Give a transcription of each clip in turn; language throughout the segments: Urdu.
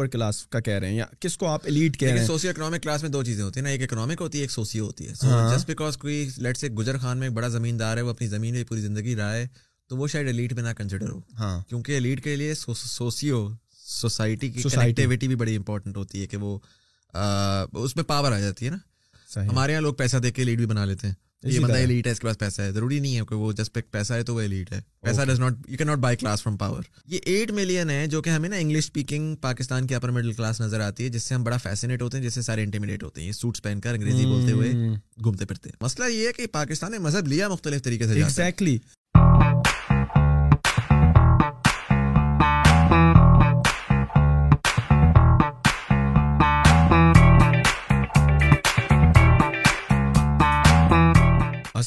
اپر کلاس کا کہہ رہے ہیں یا کس کو آپ الیٹ کہہ رہے ہیں سوشیو اکنامک کلاس میں دو چیزیں ہوتی ہیں نا ایک اکنامک ہوتی ہے ایک سوسیو ہوتی ہے جسٹ بیکاز ہاں۔ کوئی لیٹ سے گجر خان میں ایک بڑا زمیندار ہے وہ اپنی زمین میں پوری زندگی رہا ہے تو وہ شاید الیٹ میں نہ کنسیڈر ہو ہاں کیونکہ الیٹ کے لیے سوسیو سوسائٹی کی کنیکٹیوٹی بھی بڑی امپورٹنٹ ہوتی ہے کہ وہ اس میں پاور آ جاتی ہے نا ہمارے یہاں لوگ پیسہ دے کے لیڈ بھی بنا لیتے ہیں یہ بندہ ایلیٹ ایلیٹ ہے ہے ہے ہے ہے اس کے پاس پیسہ پیسہ پیسہ ضروری نہیں کہ وہ وہ جس پہ تو does not you can not buy class from power یہ ایٹ ملین ہے جو کہ ہمیں نا انگلش اسپیکنگ پاکستان کی اپر مڈل کلاس نظر آتی ہے جس سے ہم بڑا فیسنیٹ ہوتے ہیں جس سے سارے انٹیمیڈیٹ ہوتے ہیں سوٹس پہن کر انگریزی بولتے ہوئے hmm. گھومتے پھرتے ہیں مسئلہ یہ ہے کہ پاکستان نے مذہب لیا مختلف طریقے سے ایگزیکٹلی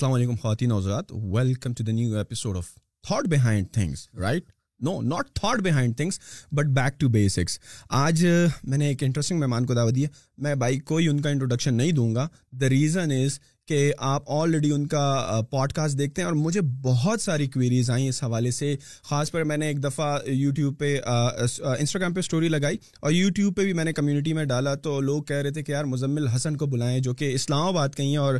السلام علیکم خواتین حضرات welcome to the new episode of thought behind things right no not thought behind things but back to basics آج میں نے ایک انٹرسٹنگ مہمان کو دی دیا میں بھائی کوئی ان کا انٹروڈکشن نہیں دوں گا دا ریزن از کہ آپ آلریڈی ان کا پوڈ کاسٹ دیکھتے ہیں اور مجھے بہت ساری کوئریز آئیں اس حوالے سے خاص پر میں نے ایک دفعہ یوٹیوب پہ انسٹاگرام پہ اسٹوری لگائی اور یوٹیوب پہ بھی میں نے کمیونٹی میں ڈالا تو لوگ کہہ رہے تھے کہ یار مزمل حسن کو بلائیں جو کہ اسلام آباد کہیں اور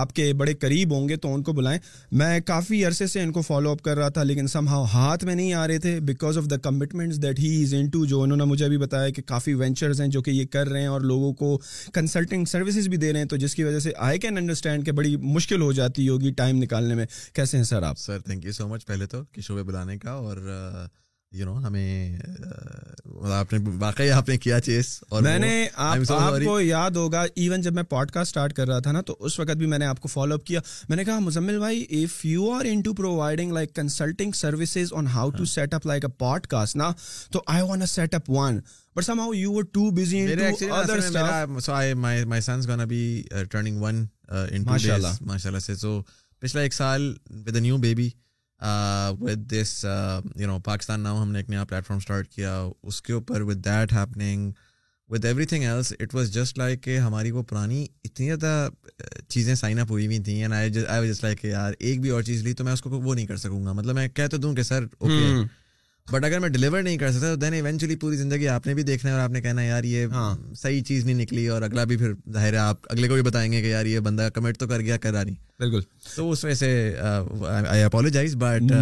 آپ کے بڑے قریب ہوں گے تو ان کو بلائیں میں کافی عرصے سے ان کو فالو اپ کر رہا تھا لیکن سم ہاؤ ہاتھ میں نہیں آ رہے تھے because of the commitments that he is into جو انہوں نے مجھے بھی بتایا کہ کافی وینچرز ہیں جو کہ یہ کر رہے ہیں اور لوگوں کو کنسلٹنگ سروسز بھی دے رہے ہیں تو جس کی وجہ سے آئی کین کین انڈرسٹینڈ کہ بڑی مشکل ہو جاتی ہوگی ٹائم نکالنے میں کیسے ہیں سر آپ sir thank you so much پہلے تو کشو بلانے کا اور یو نو ہمیں آپ نے واقعی آپ نے کیا چیز اور میں نے آپ کو یاد ہوگا ایون جب میں پوڈ کاسٹ اسٹارٹ کر رہا تھا نا تو اس وقت بھی میں نے آپ کو فالو اپ کیا میں نے کہا مزمل بھائی if you are into providing like consulting services on how to set up like a podcast نا تو I wanna set up one but somehow you were too busy into other stuff so I my my son's gonna be turning one Uh, ماشاء اللہ سے سو پچھلا ایک سال with a new baby with this you know Pakistan now ہم نے ایک نیا پلیٹ فارم اسٹارٹ کیا اس کے اوپر with that happening with everything else it was just like کہ ہماری وہ پرانی اتنی زیادہ uh, چیزیں سائن اپ ہوئی ہوئی تھیں and I I just like کہ یار ایک بھی اور چیز لی تو میں اس کو وہ نہیں کر سکوں گا مطلب میں کہہ تو دوں کہ سر اوکے بٹ اگر میں ڈلیور نہیں کر سکتا تو دین ایونچولی پوری زندگی آپ نے بھی دیکھنا ہے اور آپ نے کہنا ہے یار یہ ہاں صحیح چیز نہیں نکلی اور اگلا بھی پھر ظاہر ہے آپ اگلے کو بھی بتائیں گے کہ یار یہ بندہ کمٹ تو کر گیا کرا نہیں بالکل تو اس وجہ سے آئی اپالوجائز بٹ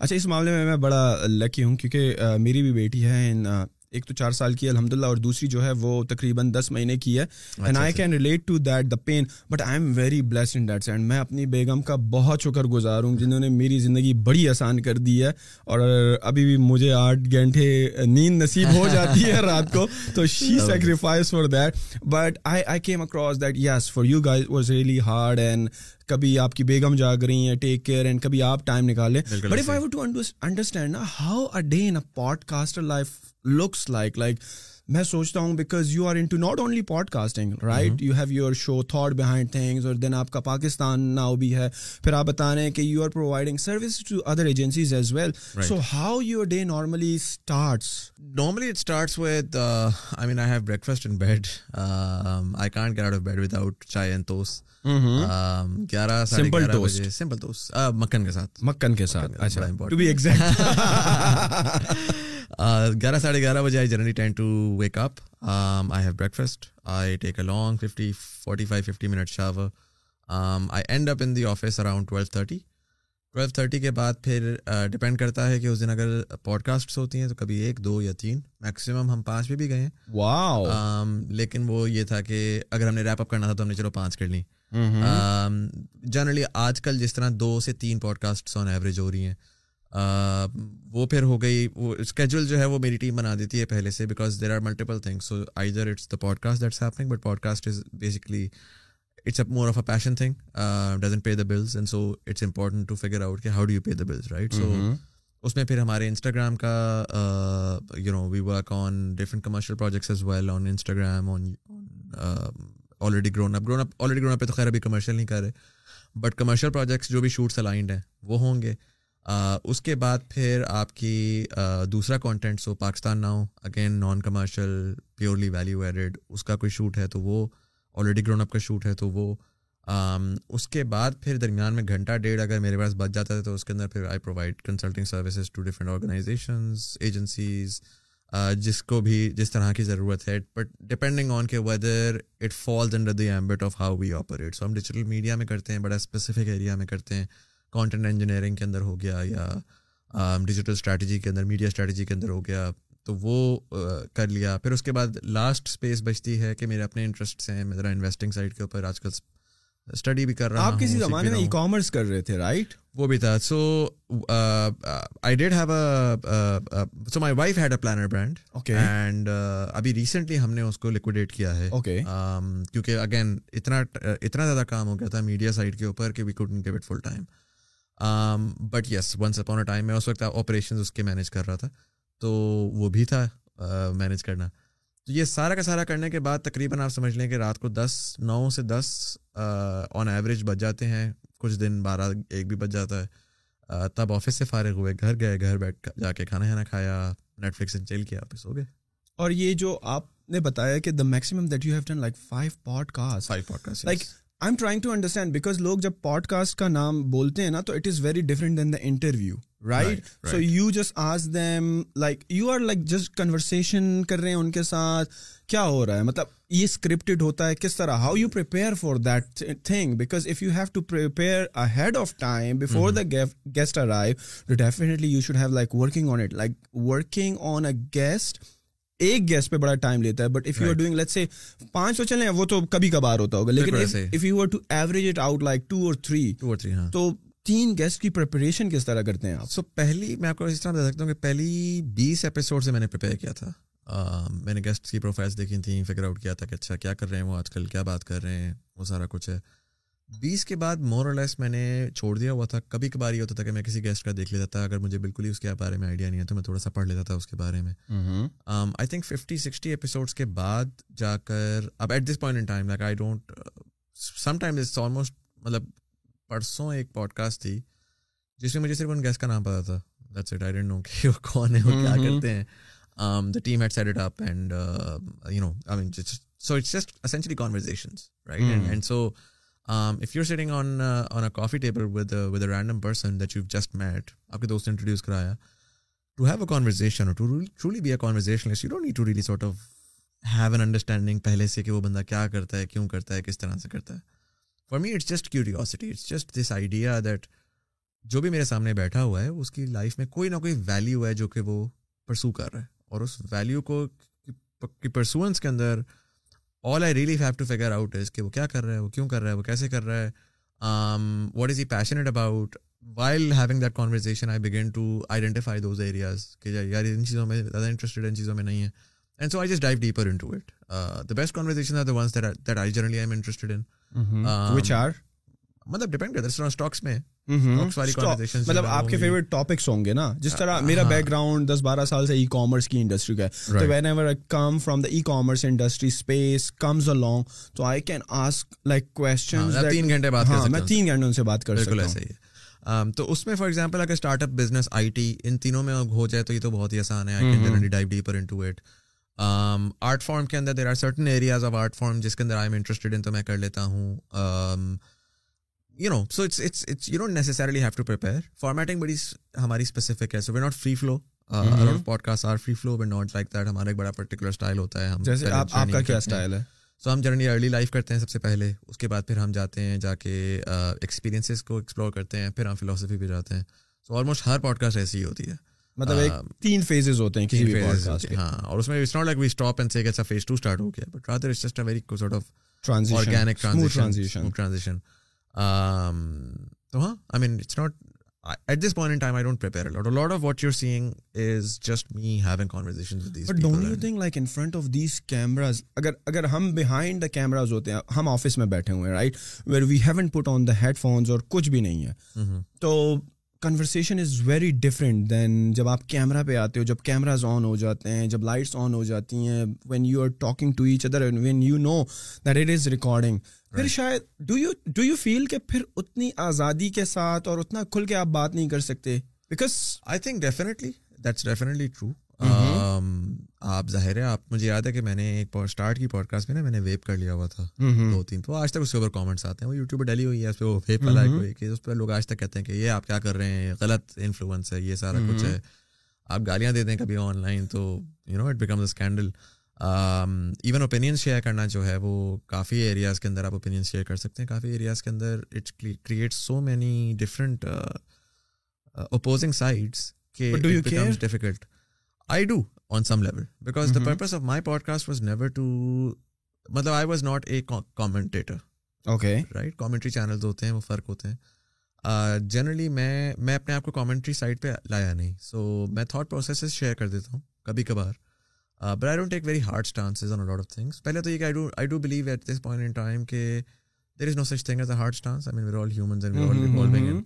اچھا اس معاملے میں میں بڑا لکی ہوں کیونکہ uh, میری بھی بیٹی ہے ان ایک تو چار سال کی الحمد للہ اور دوسری جو ہے وہ تقریباً دس مہینے کی ہے and I can relate to that the pain but I am very blessed in that sense میں اپنی بیگم کا بہت شکر گزار ہوں جنہوں نے میری زندگی بڑی آسان کر دی ہے اور ابھی بھی مجھے آٹھ گھنٹے نیند نصیب ہو جاتی ہے رات کو تو she sacrifice for that but I I came across that yes for you guys was really hard and کبھی آپ کی بیگم جاگ رہی ہیں ٹیک کیئر اینڈ کبھی آپ ٹائم نکالیں but if I to understand نا how a day in podcaster life looks like like میں سوچتا ہوں because you you are into not only podcasting right have your show thought behind things اور دین آپ آپ کا پاکستان ناؤ بھی ہے پھر بتا رہے ہیں کہ you are providing service to to other agencies as well so how your day normally normally starts starts it with with I I I mean have in bed bed can't get out out of chai and toast گیارہ سمپل سمپل ٹوسٹ ٹوسٹ مکھن مکھن کے کے ساتھ ساتھ اچھا بی ایگزیکٹ Uh, گیارہ ساڑھے گیارہ بجے I generally tend to wake up I have breakfast I take a long fifty forty five fifty minute shower I end up in the office around twelve thirty twelve thirty کے بعد پھر ڈپینڈ uh, کرتا ہے کہ اس دن اگر پوڈ کاسٹس ہوتی ہیں تو کبھی ایک دو یا تین میکسیمم ہم پانچ بھی بھی گئے ہیں um, لیکن وہ یہ تھا کہ اگر ہم نے ریپ اپ کرنا تھا تو ہم نے چلو پانچ کر لی جنرلی mm-hmm. um, آج کل جس طرح دو سے تین پوڈ کاسٹس آن ایوریج ہو رہی ہیں وہ پھر ہو گئی وہ اسکیجول جو ہے وہ میری ٹیم بنا دیتی ہے پہلے سے because there are multiple things so I there it's the podcast that's happening but podcast is basically it's a more of a passion thing doesn't pay the bills and so it's important to figure out کہ how do you pay the bills right so اس میں پھر ہمارے انسٹاگرام کا you know we work on different commercial projects as well on Instagram on already grown up grown up already grown up پہ تو خیر ابھی کمرشل نہیں کر رہے بٹ کمرشل پروجیکٹس جو بھی شوٹس الائنڈ ہیں وہ ہوں گے اس کے بعد پھر آپ کی دوسرا content so Pakistan now again non commercial purely value added اس کا کوئی شوٹ ہے تو وہ آلریڈی گرون اپ کا شوٹ ہے تو وہ اس کے بعد پھر درمیان میں گھنٹہ ڈیڑھ اگر میرے پاس بچ جاتا ہے تو اس کے اندر پھر I provide consulting services to different organisations agencies جس کو بھی جس طرح کی ضرورت ہے بٹ ڈپینڈنگ آن کے whether it falls under the ambit of how we operate so ہم ڈیجیٹل میڈیا میں کرتے ہیں بڑا اسپیسیفک ایریا میں کرتے ہیں کانٹینٹ انجینئرنگ کے اندر ہو گیا یا ڈیجیٹل اسٹریٹجی کے اندر میڈیا اسٹریٹجی کے اندر ہو گیا تو وہ کر لیا پھر اس کے بعد لاسٹ اسپیس بچتی ہے کہ میرے اپنے انٹرسٹس ہیں میں ذرا انویسٹنگ سائڈ کے اوپر آج کل اسٹڈی بھی کر رہا ہوں آپ کسی زمانے میں ای کامرس کر رہے تھے رائٹ وہ بھی تھا so I did have a so my wife had a planner brand okay and ابھی ریسنٹلی ہم نے اس کو لکوڈیٹ کیا ہے اوکے کیونکہ اگین اتنا اتنا زیادہ کام ہو گیا تھا میڈیا سائڈ کے اوپر کہ we couldn't give it full time but yes once upon a a time میں اس وقت آپریشن اس کے مینیج کر رہا تھا تو وہ بھی تھا مینیج uh, کرنا تو یہ سارا کا سارا کرنے کے بعد تقریباً آپ سمجھ لیں کہ رات کو دس نو سے دس آن ایوریج بچ جاتے ہیں کچھ دن بارہ ایک بھی بچ جاتا ہے uh, تب آفس سے فارغ ہوئے گھر گئے گھر بیٹھ جا کے کھانا کھانا کھایا نیٹ فلکس چل کیا آپس ہو گئے اور یہ جو آپ نے بتایا کہ the maximum that you have done like five five cast cast like I am trying to understand because لوگ جب پوڈ کاسٹ کا نام بولتے ہیں نا تو it is very different than the interview right so you just ask them like you are like just conversation کر رہے ہیں ان کے ساتھ کیا ہو رہا ہے مطلب یہ اسکرپٹڈ ہوتا ہے کس طرح how you prepare for that thing because if you have to prepare ahead of time before the guest arrive definitely you should have like working on it like working on a guest ایک گیس پہ بڑا ٹائم لیتا ہے but if you are doing let's say پانچ سو چلیں وہ تو کبھی کبھار ہوتا ہوگا لیکن if you are to average it out like two اور تھری تو تین گیسٹ کی پریپریشن کس طرح کرتے ہیں آپ سو پہلی میں آپ کو اس طرح بتا سکتا ہوں کہ پہلی بیس ایپیسوڈ سے میں نے پریپیئر کیا تھا میں نے گیسٹ کی پروفائلس دیکھی تھیں فگر آؤٹ کیا تھا کہ اچھا کیا کر رہے ہیں وہ آج کل کیا بات کر رہے ہیں وہ سارا کچھ ہے بیس کے بعد مور اور لیس میں نے چھوڑ دیا ہوا تھا کبھی کبھار یہ ہوتا تھا کہ میں کسی گیسٹ کا دیکھ لیتا تھا اگر مجھے بالکل ہی اس کے بارے میں آئیڈیا نہیں ہے تو میں تھوڑا سا پڑھ لیتا تھا اس کے بارے میں I think fifty sixty episodes کے بعد جا کر اب at this point in time like I don't some time is almost مطلب پرسوں ایک پوڈ کاسٹ تھی جس میں مجھے صرف ان گیسٹ کا نام پتا تھا that's it I don't know کہ وہ کون ہے وہ کیا کرتے ہیں the team head set it up and you know I mean so it's just essentially conversations right and so دوست نے انٹروڈیوس کرایا to have a truly be a of have an understanding پہلے سے کہ وہ بندہ کیا کرتا ہے کیوں کرتا ہے کس طرح سے کرتا ہے for me it's just curiosity it's just this idea that جو بھی میرے سامنے بیٹھا ہوا ہے اس کی لائف میں کوئی نہ کوئی ویلیو ہے جو کہ وہ پرسو کر رہا ہے اور اس ویلیو کو پرسوئنس کے اندر all I really have to figure out is کہ وہ کیا کر رہا ہے وہ کیوں کر رہا ہے وہ کیسے کر رہا ہے what is he passionate about while having that conversation I begin to identify those areas کہ یار ان چیزوں میں زیادہ انٹرسٹیڈ ان چیزوں میں نہیں ہے and so I just dive deeper into it the best conversation are the ones that I generally I am interested in which are مطلب ڈپینڈ کرتا ہے اسٹاکس میں Mm-hmm. مطلب آپ کے فیوریٹ ٹاپکس ہوں گے نا جس طرح ہاں، میرا بیک ہاں۔ گراؤنڈ دس بارہ سال سے ای کامرس کی انڈسٹری کا ہے تو whenever come from the e commerce industry space comes along تو I can ask like question تین گھنٹے بات ہاں، میں تین گھنٹے ان سے بات کر سکتا ہوں تو اس میں فار ایگزامپل اگر start up business I T ان تینوں میں ہو جائے تو یہ تو بہت ہی آسان ہے mm-hmm. آرٹ فارم کے اندر there are certain areas of art form جس کے اندر آئی ایم انٹرسٹیڈ ان تو میں کر لیتا ہوں you know so it's it's it's you don't necessarily have to prepare formatting بڑی ہماری اسپیسیفک ہے so we not free flow podcast are free flow we not like that ہمارا ایک بڑا پرٹیکولر اسٹائل ہوتا ہے ہم جیسے آپ کا کیا اسٹائل ہے سو ہم جرنی ارلی لائف کرتے ہیں سب سے پہلے اس کے بعد پھر ہم جاتے ہیں جا کے ایکسپیرینسز کو ایکسپلور کرتے ہیں پھر ہم فلاسفی پہ جاتے ہیں سو آلموسٹ ہر پوڈ کاسٹ ایسی ہی ہوتی ہے مطلب ایک تین فیزز ہوتے ہیں کسی بھی پوڈ کاسٹ کے ہاں اور اس میں it's not like we stop and سے کہ ایسا فیز 2 سٹارٹ ہو گیا but rather it's just a very sort of transition organic transition transition cameras اگر ہم بہائنڈ دا کیمراز ہوتے ہیں ہم آفس میں بیٹھے ہوئے ہیں right where we haven't put on the headphones اور کچھ بھی نہیں ہے تو conversation is very different than جب آپ کیمرہ پہ آتے ہو جب کیمراز آن ہو جاتے ہیں جب لائٹس آن ہو جاتی ہیں when you are talking to each other when you know that it is recording پھر شاید do do you you feel کہ پھر اتنی آزادی کے ساتھ اور اتنا کھل کے آپ بات نہیں کر سکتے because I think definitely definitely that's true Mm-hmm. Um, آپ ظاہر ہے آپ مجھے یاد ہے کہ میں نے ایک اسٹارٹ کی پوڈ کاسٹ میں نا میں نے ویپ کر لیا ہوا تھا mm-hmm. دو تین تو آج تک اس کے اوپر کامنٹس آتے ہیں وہ یوٹیوب پہ ڈلی ہوئی ہے اس پہ وہ ویپ mm-hmm. کہ اس پہ لوگ آج تک کہتے ہیں کہ یہ آپ کیا کر رہے ہیں غلط انفلوئنس ہے یہ سارا کچھ ہے آپ گالیاں دے دیں کبھی آن لائن تو you know it become scandal even opinion share کرنا جو ہے وہ کافی ایریاز کے اندر آپ اوپینین شیئر کر سکتے ہیں کافی ایریاز کے اندر it create so many different opposing sides کہ difficult I do on some level because the purpose of my podcast was never to مطلب I was not a commentator okay right commentary channel ہوتے ہیں وہ فرق ہوتے ہیں جنرلی میں میں اپنے آپ کو کامنٹری سائٹ پہ لایا نہیں سو میں تھاٹ پروسیسز شیئر کر دیتا ہوں کبھی کبھار but I don't take very hard stances on lot of things پہلے تو یہ کہ I do believe at this point in time کہ there is no such thing as a hard stance I mean we're all humans and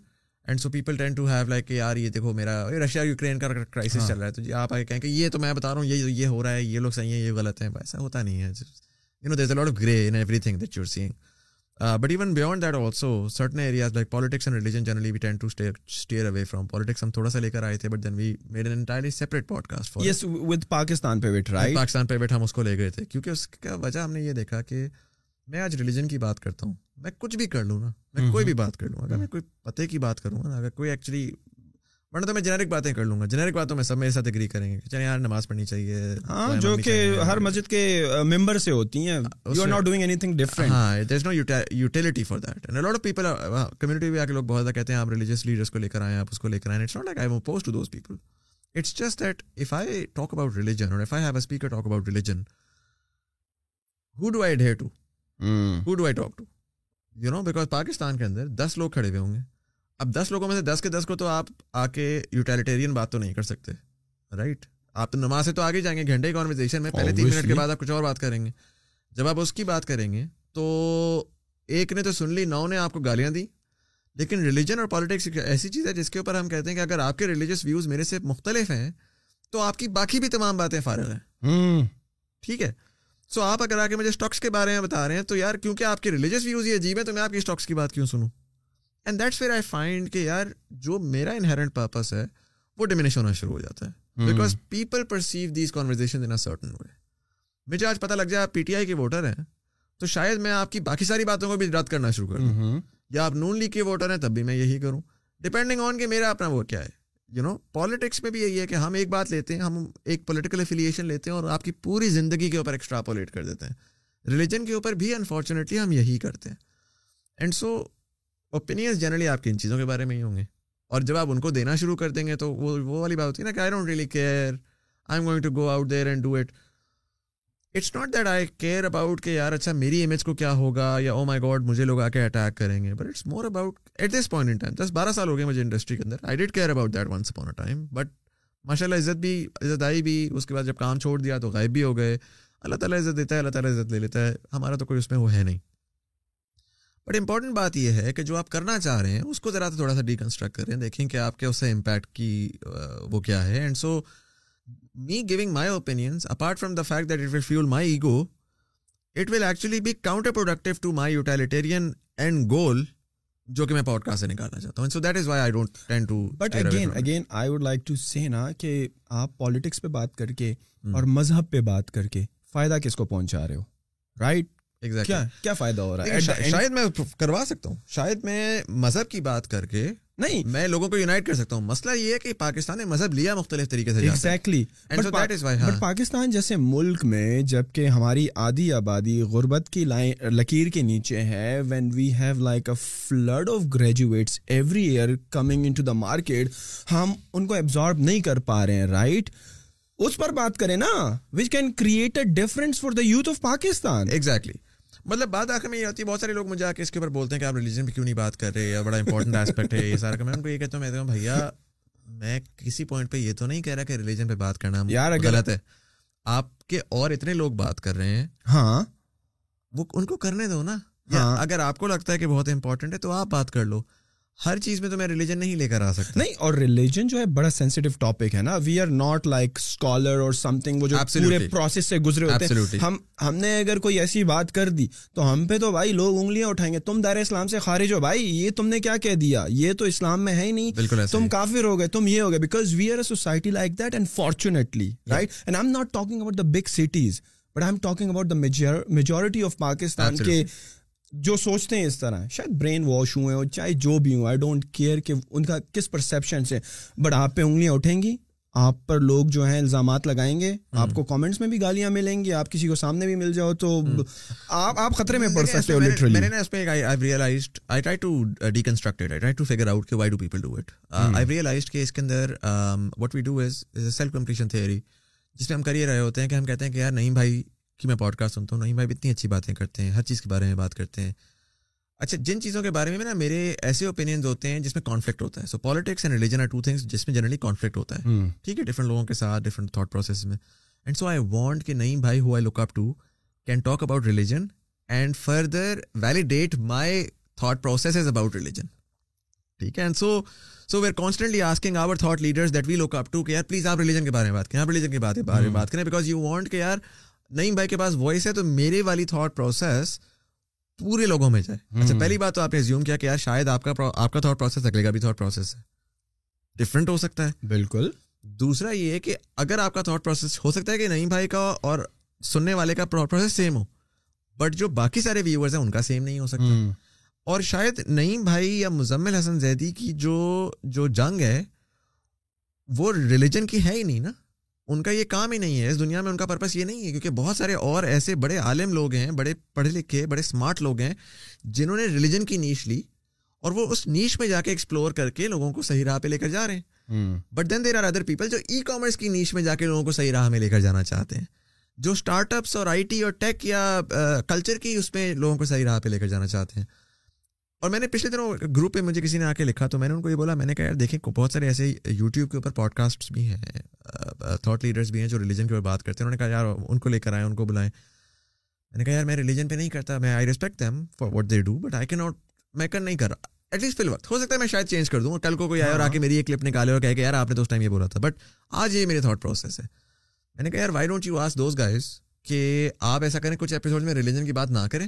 and so people tend to have like یار یہ دیکھو میرا رشیا یوکرین کا کرائسس چل رہا ہے تو جی آپ آگے کہیں کہ یہ تو میں بتا رہا ہوں یہ یہ ہو رہا ہے یہ لوگ صحیح ہیں یہ غلط ہیں ایسا ہوتا نہیں ہے lot of grey in everything that you're saying but even beyond that also certain areas like politics and religion generally we tend to steer away from politics ہم تھوڑا سا لے کر آئے تھے but then we made an entirely separate podcast for yes with Pakistan پہ ویٹ رائٹ پاکستان پہ ویٹ ہم اس کو لے گئے تھے کیونکہ اس کا وجہ ہم نے یہ دیکھا کہ میں آج ریلیجن کی بات کرتا ہوں میں کچھ بھی کر لوں نا میں کوئی بھی بات کر لوں اگر میں کوئی پتے کی بات کروں گا نا اگر کوئی ایکچولی ورنہ تو میں جنیرک باتیں کر لوں گا جنیرک باتوں میں سب میرے ساتھ اگری کریں گے چلے یار نماز پڑھنی چاہیے ہاں جو کہ ہر مسجد کے ممبر سے ہوتی ہیں you are not doing anything different ہاں there is no utility for that and lot of people community بھی آ کے لوگ بہت زیادہ کہتے ہیں آپ ریلیجیس لیڈرس کو لے کر آئیں آپ اس کو لے کر آئیں it's not like I am oppose to those people it's just that if I talk about religion or if I have a speaker talk about religion who do I dare to who do I talk to you know because Pakistan کے اندر دس لوگ کھڑے ہوئے ہوں گے اب دس لوگوں میں سے دس کے دس کو تو آپ آ کے یوٹیلیٹیرین بات تو نہیں کر سکتے رائٹ آپ نماز سے تو آگے جائیں گے گھنٹے کانورزیشن میں پہلے تین منٹ کے بعد آپ کچھ اور بات کریں گے جب آپ اس کی بات کریں گے تو ایک نے تو سن لی نو نے آپ کو گالیاں دی لیکن ریلیجن اور پالیٹکس ایسی چیز ہے جس کے اوپر ہم کہتے ہیں کہ اگر آپ کے ریلیجس ویوز میرے سے مختلف ہیں تو آپ کی باقی بھی تمام باتیں فارغ ہیں ٹھیک ہے سو آپ اگر آ کے مجھے اسٹاکس کے بارے میں بتا رہے ہیں تو یار کیونکہ آپ کے ریلیجیس ویوز ہی عجیب ہے تو میں آپ کی اسٹاکس کی بات کیوں سنوں and that's where I find کہ یار جو میرا انہرنٹ ہے ہے وہ ہونا شروع ہو جاتا because people perceive these conversation in certain way مجھے آج پتہ لگ جائے آپ پی ٹی آئی کے ووٹر ہیں تو شاید میں آپ کی باقی ساری باتوں کو بھی رد کرنا شروع کر دوں hmm. یا آپ نون لیگ کے ووٹر ہیں تب بھی میں یہی کروں ڈپینڈنگ آن کہ میرا اپنا وہ کیا ہے یو نو پالیٹکس میں بھی یہی ہے کہ ہم ایک بات لیتے ہیں ہم ایک پولیٹیکل افیلیشن لیتے ہیں اور آپ کی پوری زندگی کے اوپر ایکسٹرا پولیٹ کر دیتے ہیں ریلیجن کے اوپر بھی انفارچونیٹلی ہم یہی کرتے ہیں اینڈ سو اوپینینس جنرلی آپ کی ان چیزوں کے بارے میں ہی ہوں گے اور جب آپ ان کو دینا شروع کر دیں گے تو وہ وہ والی بات ہوتی ہے نا کہ I don't really care I am going to go out there and do it it's not that I care about کہ یار اچھا میری امیج کو کیا ہوگا یا او مائی گاڈ مجھے لوگ آ کے اٹیک کریں گے but it's more about at this point in time دس بارہ سال ہو گئے مجھے انڈسٹری کے اندر I date care about that once upon a time but ماشاء اللہ عزت بھی عزت آئی بھی اس کے بعد جب کام چھوڑ دیا تو غائب بھی ہو گئے اللہ تعالیٰ عزت دیتا ہے اللہ تعالیٰ عزت لے لیتا ہے ہمارا تو کوئی اس میں وہ ہے نہیں بٹ امپورٹنٹ بات یہ ہے کہ جو آپ کرنا چاہ رہے ہیں اس کو ذرا تھوڑا سا ڈیکنسٹرکٹ کریں دیکھیں کہ آپ کے اس سے امپیکٹ کی وہ کیا ہے and so me giving my opinions apart from the fact that it will fuel my ego it will actually be counterproductive to my utilitarian end goal جو کہ میں پاؤڈ کاسٹ سے نکالنا چاہتا ہوں so that is why I don't tend to but again again I would like to see نا کہ آپ پالیٹکس پہ بات کر کے اور مذہب پہ بات کر کے فائدہ کس کو پہنچا رہے ہو رائٹ کیا کیا فائدہ ہو رہا ہے شاید میں کروا سکتا ہوں شاید میں مذہب کی بات کر کے نہیں میں لوگوں کو یونائٹ کر سکتا ہوں مسئلہ یہ ہے کہ پاکستان نے مذہب لیا مختلف طریقے سے ایگزیکٹلی ہاں. پاکستان جیسے ملک میں جب کہ ہماری آدھی آبادی غربت کی لائن لکیر کے نیچے ہے when we have like a flood of graduates every year coming into the market ہم ان کو ایبزارب نہیں کر پا رہے ہیں رائٹ اس پر بات کریں نا which can create a difference for the youth of Pakistan exactly مطلب بات آخر میں یہ ہوتی ہے بہت سارے لوگ مجھے آ کے اس کے اوپر بولتے ہیں کہ آپ ریلیجن پہ کیوں نہیں بات کر رہے بڑا امپورٹنٹ آسپیکٹ ہے یہ سارا کا میں ان کو یہ کہتا ہوں میں بھیا میں کسی پوائنٹ پہ یہ تو نہیں کہہ رہا کہ ریلیجن پہ بات کرنا یار غلط ہے آپ کے اور اتنے لوگ بات کر رہے ہیں ہاں وہ ان کو کرنے دو نا ہاں۔ اگر آپ کو لگتا ہے کہ بہت امپورٹنٹ ہے تو آپ بات کر لو ہر چیز میں تو میں ریلیجن نہیں لے کر آ سکتا نہیں اور ریلیجن جو ہے بڑا سینسیٹیو ٹاپک ہے نا we are not like scholar or something وہ جو پورے پروسیس سے گزرے ہوتے ہیں ہم ہم نے اگر کوئی ایسی بات کر دی تو ہم پہ تو بھائی لوگ انگلیاں اٹھائیں گے تم دار اسلام سے خارج ہو بھائی یہ تم نے کیا کہہ دیا یہ تو اسلام میں ہے ہی نہیں تم کافر ہو گئے تم یہ ہو گئے because we are a society like that and fortunately right and I am not talking about the big cities but I am talking about the majority of Pakistan کے جو سوچتے ہیں اس طرح شاید برین واش ہوئے ہوں چاہے جو بھی ہوں آئی ڈونٹ کیئر کہ ان کا کس پرسیپشن سے بٹ آپ پہ انگلیاں اٹھیں گی آپ پر لوگ جو ہیں الزامات لگائیں گے آپ کو کامنٹس میں بھی گالیاں ملیں گی آپ کسی کو سامنے بھی مل جاؤ تو آپ آپ خطرے میں پڑ سکتے ہو لٹرلی میں نے نا اس میں I I realised I try to deconstructed I try to figure out کہ why do people do it I realised کہ اس کے اندر what we do is self competition theory جس میں ہم کر ہی رہے ہوتے ہیں کہ ہم کہتے ہیں کہ یار نہیں بھائی کہ میں پوڈ کاسٹ سنتا ہوں نہیں بھائی اتنی اچھی باتیں کرتے ہیں ہر چیز کے بارے میں بات کرتے ہیں اچھا جن چیزوں کے بارے میں نا میرے ایسے اوپینینز ہوتے ہیں جس میں کانفلکٹ ہوتا ہے so politics and religion are two things جس میں جنرلی کانفلکٹ ہوتا ہے ٹھیک ہے ڈفرنٹ لوگوں کے ساتھ ڈفرنٹ تھاٹ پروسیس میں اینڈ سو آئی وانٹ کہ نہیں بھائی who I look up to can talk about religion and further validate my thought process is about religion ٹھیک ہے and so so we are constantly asking our thought leaders that we look up to کہ یار پلیز آپ ریلیجن کے بارے میں بات کریں آپ ریلیجن کے بارے میں بات کریں بیکاز یو وانٹ کہ یار نعیم بھائی کے پاس وائس ہے تو میرے والی تھاٹ پروسیس پورے لوگوں میں جائے اچھا پہلی بات تو آپ نے زیوم کیا کہ یار شاید آپ کا آپ کا تھاٹ پروسیس اگلے کا بھی تھاٹ پروسیس ہے ڈفرینٹ ہو سکتا ہے بالکل دوسرا یہ کہ اگر آپ کا تھاٹ پروسیس ہو سکتا ہے کہ نعیم بھائی کا اور سننے والے کا پروسیس سیم ہو بٹ جو باقی سارے ویورز ہیں ان کا سیم نہیں ہو سکتا اور شاید نعیم بھائی یا مزمل حسن زیدی کی جو جو جنگ ہے وہ ریلیجن کی ہے ہی نہیں نا ان کا یہ کام ہی نہیں ہے اس دنیا میں ان کا پرپس یہ نہیں ہے کیونکہ بہت سارے اور ایسے بڑے عالم لوگ ہیں بڑے پڑھے لکھے بڑے اسمارٹ لوگ ہیں جنہوں نے ریلیجن کی نیچ لی اور وہ اس نیچ میں جا کے ایکسپلور کر کے لوگوں کو صحیح راہ پہ لے کر جا رہے ہیں but then there are other people جو ای کامرس کی نیچ میں جا کے لوگوں کو صحیح راہ میں لے کر جانا چاہتے ہیں جو اسٹارٹ اپس اور آئی ٹی اور ٹیک یا کلچر کی اس میں لوگوں کو صحیح راہ پہ لے کر جانا چاہتے ہیں اور میں نے پچھلے دنوں گروپ پہ مجھے کسی نے آ کے لکھا تو میں نے ان کو یہ بولا میں نے کہا یار دیکھیں بہت سارے ایسے یوٹیوب کے اوپر پوڈ کاسٹ بھی ہیں تھاٹ لیڈرس بھی ہیں جو ریلیجن کے اوپر بات کرتے ہیں انہوں نے کہا یار ان کو لے کر آئیں ان کو بلائیں میں نے کہا یار میں ریلیجن پہ نہیں کرتا میں I respect them for what they do but I can not میں کر نہیں کر رہا ایٹ لیسٹ فل وقت ہو سکتا ہے میں شاید چینج کر دوں کل کو کوئی آیا اور آ کے ہاں۔ میری ایک کلپ نکالے اور کہے کہ یار آپ نے تو اس ٹائم یہ بولا تھا بٹ آج یہ میرے تھاٹ پروسیس ہے میں نے کہا یار why don't you ask those guys کہ آپ ایسا کریں کچھ ایپیسوڈ میں ریلیجن کی بات نہ کریں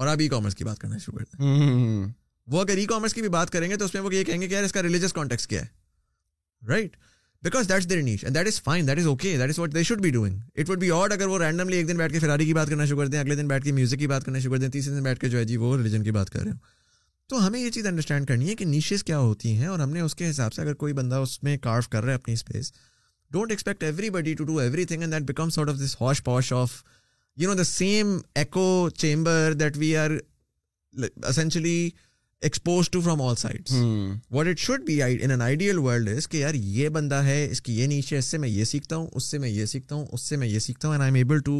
اور آپ ای کامرس کی بات کرنا شروع کرتے ہیں وہ اگر ای کامرس کی بھی بات کریں گے تو اس میں وہ یہ کہیں گے کہ یار اس کا ریلیجیس کانٹیکس کیا ہے right because that's their niche and that is fine that is okay that is what they should be doing it would be odd اگر وہ رینڈملی ایک دن بیٹھ کے فراری کی بات کرنا شروع کر دیں اگلے دن بیٹھ کے میوزک کی بات کرنا شروع کر دیں تیسرے دن بیٹھ کے جو ہے جی وہ ریلیجن کی بات کر رہے ہوں تو ہمیں یہ چیز انڈرسٹینڈ کرنی ہے کہ نیشز کیا ہوتی ہیں اور ہم نے اس کے حساب سے اگر کوئی بندہ اس میں کارو کر رہا ہے اپنی space don't expect everybody to do everything and that becomes out of this hotchpotch of you know the same echo chamber that we are essentially expose to from all side what it should be in ideal world is کہ یار یہ بندہ ہے اس کی یہ نیچے اس سے میں یہ سیکھتا ہوں اس سے میں یہ سیکھتا ہوں اس سے میں یہ سیکھتا ہوں and I am able to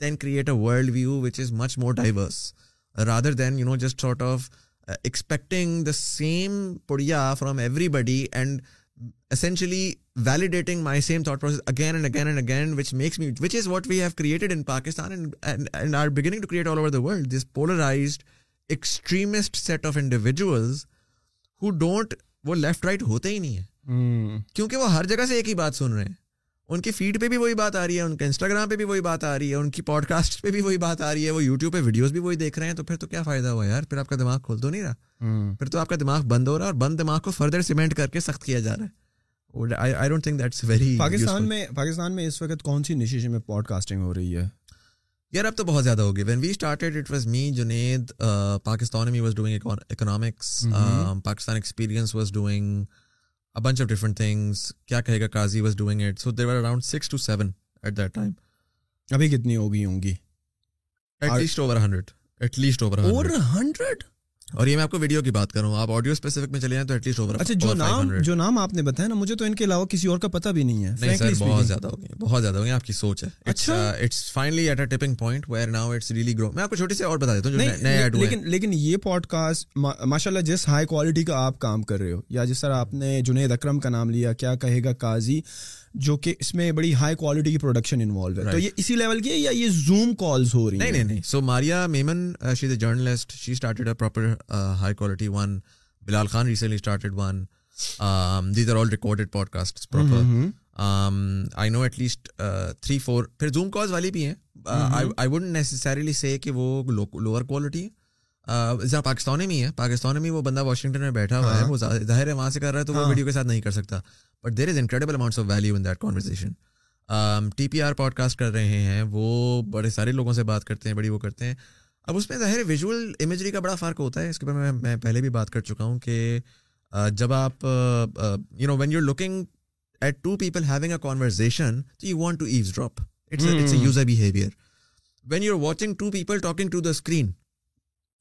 then create a world view which is much more diverse rather than you know just short of expecting the same پڑیا from everybody and validating my same thought process again and me which is what we have created in Pakistan ہوتے ہی نہیں ہے کیونکہ وہ ہر جگہ سے ایک ہی بات سن رہے ہیں ان کی فیڈ پہ بھی وہی بات آ رہی ہے ان کے انسٹاگرام پہ بھی وہی بات آ رہی ہے ان کی پوڈ کاسٹ پہ بھی وہی بات آ رہی ہے وہ یوٹیوب پہ ویڈیوز بھی وہی دیکھ رہے ہیں تو پھر تو کیا فائدہ ہوا یار پھر آپ کا دماغ کھول تو نہیں رہا پھر تو آپ کا دماغ بند ہو رہا ہے اور بند دماغ کو فردر سیمنٹ کر کے سخت کیا جا رہا ہے پاکستان میں پاکستان میں اس وقت کون سی نشیشے میں پوڈ کاسٹنگ ہو رہی ہے یار اب تو بہت زیادہ ہوگی when we started it was me Junaid Pakistan میں was doing economics Pakistan experience was doing bunch of different things کیا کہے گا Qazi was doing it so there around six to seven eight that time ابھی کتنی ہوگی ہوں گی at least over hundred at least over hundred اور یہ میں آپ کو ویڈیو کی بات کروں آپ آڈیو اسپیسیفک میں چلے جائیں تو ایٹ لیسٹ اوور اچھا جو نام جو نام آپ نے بتایا نا مجھے تو ان کے علاوہ کسی اور کا پتہ بھی نہیں ہے نہیں سر بہت زیادہ ہو گئے بہت زیادہ ہو گئے آپ کی سوچ ہے اچھا it's finally at a tipping point where now it's really grow میں آپ کو چھوٹے سے اور بتا دیتا ہوں نئے ایڈ لیکن لیکن یہ پوڈ کاسٹ ماشاء اللہ جس ہائی کوالٹی کا آپ کام کر رہے ہو یا جس طرح آپ نے جنید اکرم کا نام لیا کیا کہے گا قاضی جو کہ اس میں بڑی ہائی کوالٹی کی پروڈکشن انوالو ہے تو یہ اسی لیول کی ہے یا یہ زوم کالز ہو رہی ہیں نہیں نہیں so Maria Memon she is a journalist she started a proper high quality one Bilal Khan recently started one these are all recorded podcast proper I know at least three four پھر زوم کالز والی بھی ہیں آئی ووڈ نیسسریلی سے کہ وہ لوور کوالٹی ہے پاکستان میں ہی ہے پاکستان میں وہ بندہ واشنگٹن میں بیٹھا ہوا ہے وہ ظاہر ہے وہاں سے کر رہا ہے تو وہ ویڈیو کے ساتھ نہیں کر سکتا but there is incredible amounts of value in that conversation T P R podcast کر رہے ہیں وہ بڑے سارے لوگوں سے بات کرتے ہیں بڑی وہ کرتے ہیں اب اس میں ظاہر ویژول امیجری کا بڑا فرق ہوتا ہے اس کے اوپر میں میں پہلے بھی بات کر چکا ہوں کہ جب آپ you know when you looking at two people having a a conversation تو you want to drop it's behaviour when you are watching two people talking to the screen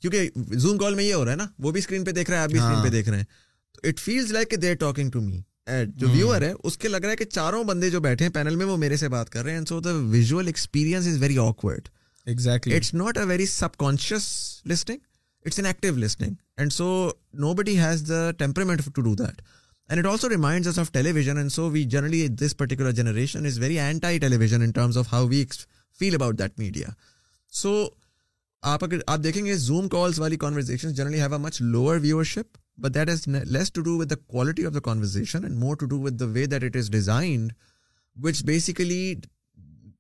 کیونکہ زوم کال میں یہ ہو رہا ہے نا وہ بھی اسکرین پہ دیکھ رہا ہے آپ بھی اسکرین پہ دیکھ رہے ہیں it feels like they are talking to me جو ویور ہے ہے اس کے لگ رہا کہ چاروں بندے جو بیٹھے ہیں پینل میں وہ میرے سے بات کر رہے ہیں so so so so the the experience is is very very very awkward exactly it's it's not a a subconscious listening listening an active and and and nobody has temperament to do that that it also remind of of tele television vision we we generally generally this particular generation entire in terms how feel about media آپ آپ اگر دیکھیں گے زوم کالس والی conversation have much lower But that has less to do with the quality of the conversation and more to do with the way that it is designed, which basically,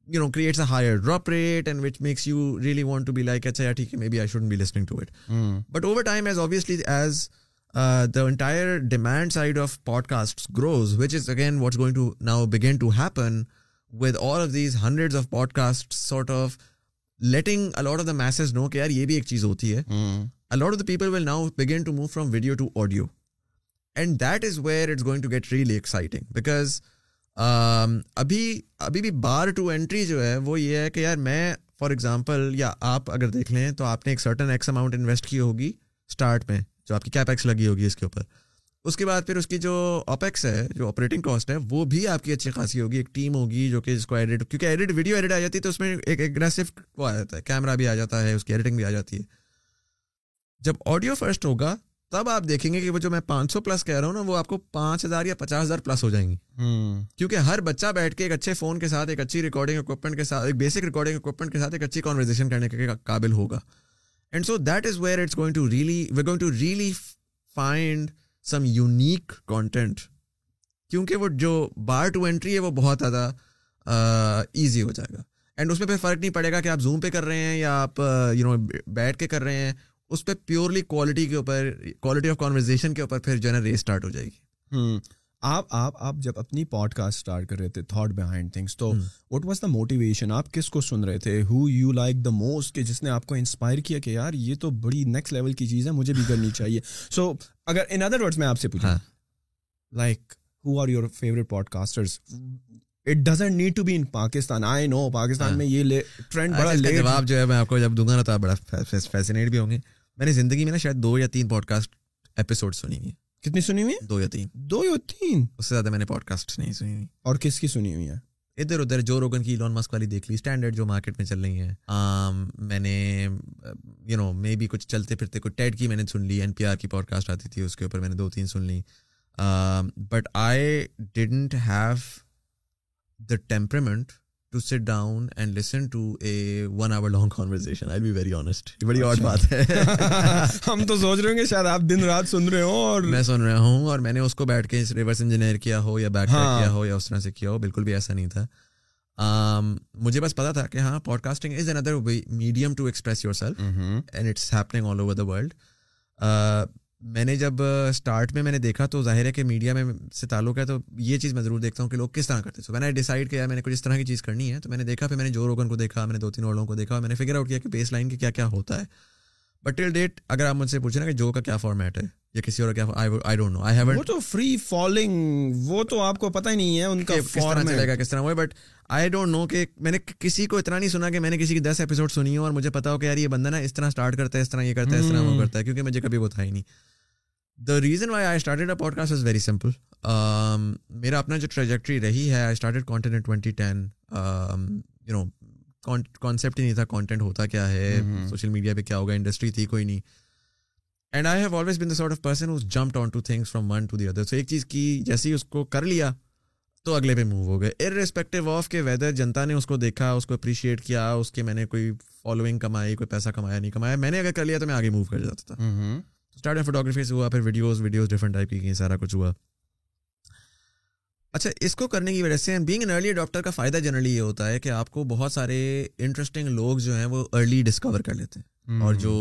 you know, creates a higher drop rate and which makes you really want to be like, maybe I shouldn't be listening to it. Hmm. But over time, as obviously as uh, the entire demand side of podcasts grows, which is again what's going to now begin to happen with all of these hundreds of podcasts sort of letting a lot of the masses know کہ یار یہ بھی ایک چیز ہوتی ہے a lot of the people will now begin to move from video to audio and that is where it's going to get really exciting because ابھی ابھی بھی بار ٹو اینٹری جو ہے وہ یہ ہے کہ یار میں فار ایگزامپل یا آپ اگر دیکھ لیں تو آپ نے ایک سرٹن ایکس اماؤنٹ انویسٹ کی ہوگی اسٹارٹ میں جو آپ کی کیپ ایکس لگی ہوگی اس کے اوپر اس کے بعد پھر اس کی جو اوپیکس ہے جو آپریٹنگ کاسٹ ہے وہ بھی آپ کی اچھی خاصی ہوگی ایک ٹیم ہوگی جو کہ اس کو ایڈٹ کیونکہ ایڈٹ ویڈیو ایڈٹ آ جاتی ہے تو اس میں ایک اگریسو وہ آ جاتا ہے کیمرہ بھی آ جاتا ہے اس کی ایڈیٹنگ بھی آ جاتی ہے جب آڈیو فرسٹ ہوگا تب آپ دیکھیں گے کہ وہ جو میں پانچ سو پلس کہہ رہا ہوں نا وہ آپ کو پانچ ہزار یا پچاس ہزار پلس ہو جائیں گی کیونکہ ہر بچہ بیٹھ کے ایک اچھے فون کے ساتھ ایک اچھی ریکارڈنگ اکوپمنٹ کے ساتھ ایک بیسک ریکارڈنگ اکوپمنٹ کے ساتھ ایک اچھی کانورزیشن کرنے کے قابل ہوگا and so that is where it's going to really we going to really find some unique content کیونکہ وہ جو بار ٹو انٹری ہے وہ بہت زیادہ ایزی ہو جائے گا اینڈ اس میں پھر فرق نہیں پڑے گا کہ آپ زوم پہ کر رہے ہیں یا آپ یو نو بیٹھ کے کر رہے ہیں اس پہ پیورلی کوالٹی کے اوپر کوالٹی آف کانورزیشن کے اوپر پھر جو ہے نا ریس اسٹارٹ ہو جائے گی آپ آپ آپ جب اپنی پوڈ کاسٹ اسٹارٹ کر رہے تھے تھاٹ بہائنڈ تھنگس تو وٹ واز دا موٹیویشن آپ کس کو سن رہے تھے who you like the most کہ جس نے آپ کو انسپائر کیا کہ یار یہ تو بڑی نیکسٹ لیول کی چیز ہے مجھے بھی کرنی چاہیے سو دو یا تین دو یا تین اس سے زیادہ میں نے اور کس کی سنی ہوئی ہے ادھر ادھر جو روگن کی لون ماسک والی دیکھ لی اسٹینڈرڈ جو مارکیٹ میں چل رہی ہیں میں نے یو نو مے بی کچھ چلتے پھرتے ٹیڈ کی میں نے سن لی این پی آر کی پوڈ کاسٹ آتی تھی اس کے اوپر میں نے دو تین سن لی but I didn't have the temperament to sit down and listen to a one hour long conversation I be very honest یہ بڑی اور بات ہے ہم تو سوچ رہے ہوں گے شاید آپ دن رات سن رہے ہوں اور میں سن رہا ہوں اور میں نے اس کو بیٹھ کے ریورس انجینئر کیا ہو یا بیٹھ کیا ہو یا اس طرح سے کیا ہو بالکل بھی ایسا نہیں تھا مجھے بس پتا تھا کہ ہاں podcasting is another medium to express yourself and it's happening all over the world میں نے جب اسٹارٹ میں میں نے دیکھا تو ظاہر ہے کہ میڈیا میں سے تعلق ہے تو یہ چیز میں ضرور دیکھتا ہوں کہ لوگ کس طرح کرتے تو میں نے ڈیسائڈ کیا میں نے کچھ اس طرح کی چیز کرنی ہے تو میں نے دیکھا پھر میں نے جو روگن کو دیکھا میں نے دو تین اور لوگوں کو دیکھا میں نے فگر آؤٹ کیا کہ بیس لائن کے کیا کیا ہوتا ہے بٹ ٹل ڈیٹ اگر آپ مجھ سے پوچھیں نا کہ جو کا کیا فارمیٹ ہے یا کسی اور کیا آئی آئی ڈونٹ نو تو فری فالنگ وہ تو آپ کو پتہ ہی نہیں ہے ان کا کس طرح ہوئے بٹ آئی ڈونٹ نو کہ میں نے کسی کو اتنا نہیں سنا کہ میں نے کسی کی دس ایپیسوڈ سنی ہو اور مجھے پتا ہو کہ یار یہ بندہ نا اس طرح اسٹارٹ کرتا ہے اس طرح یہ کرتا ہے اس طرح وہ کرتا ہے کیونکہ مجھے کبھی وہ تھا ہی نہیں the reason why I start a podcast is very simple میرا اپنا جو ٹریجیکٹری رہی ہے I start content in twenty ten you know concept ہی نہیں تھا کانٹینٹ ہوتا کیا ہے سوشل mm-hmm. میڈیا پہ کیا ہوگا انڈسٹری تھی کوئی نہیں and I have always been the sort of person us jump on to things from one to the other so ایک چیز کی جیسے ہی اس کو کر لیا تو اگلے پہ موو ہو گئے ار رسپیکٹو آف کہ ویدر جنتا نے اس کو دیکھا اس کو اپریشیٹ کیا اس کے میں نے کوئی فالوئنگ کمائی کوئی پیسہ کمایا نہیں کمایا میں نے اگر کر لیا تو میں آگے موو کر جاتا تھا mm-hmm. اسٹارٹ میں فوٹوگرافی سے ہوا پھر ویڈیوز ویڈیوز ڈفرنٹ ٹائپ کی سارا کچھ ہوا اچھا اس کو کرنے کی وجہ سے بینگ این ارلی ڈاکٹر کا فائدہ جنرلی یہ ہوتا ہے کہ آپ کو بہت سارے انٹرسٹنگ لوگ جو ہیں وہ ارلی ڈسکور کر لیتے ہیں اور جو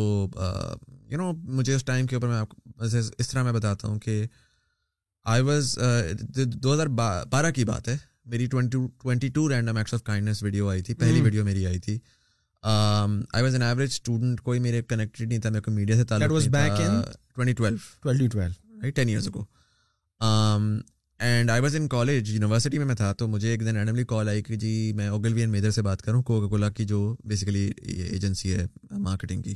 یو نو مجھے اس ٹائم کے اوپر میں آپ کو اس طرح میں بتاتا ہوں کہ آئی واز دو ہزار بارہ کی بات ہے میری twenty twenty two random acts of kindness video آئی تھی پہلی ویڈیو میری آئی تھی I was an average student کوئی میرے کنیکٹڈ نہیں تھا میرے کو میڈیا سے تعلق تھا ٹین ایئرس کو and I was in college university میں میں تھا تو مجھے ایک دن رینڈملی کال آئی کہ جی میں اوگل وی اوگلوین میدر سے بات کروں کوکا کولا کی جو بیسیکلی یہ ایجنسی ہے مارکیٹنگ کی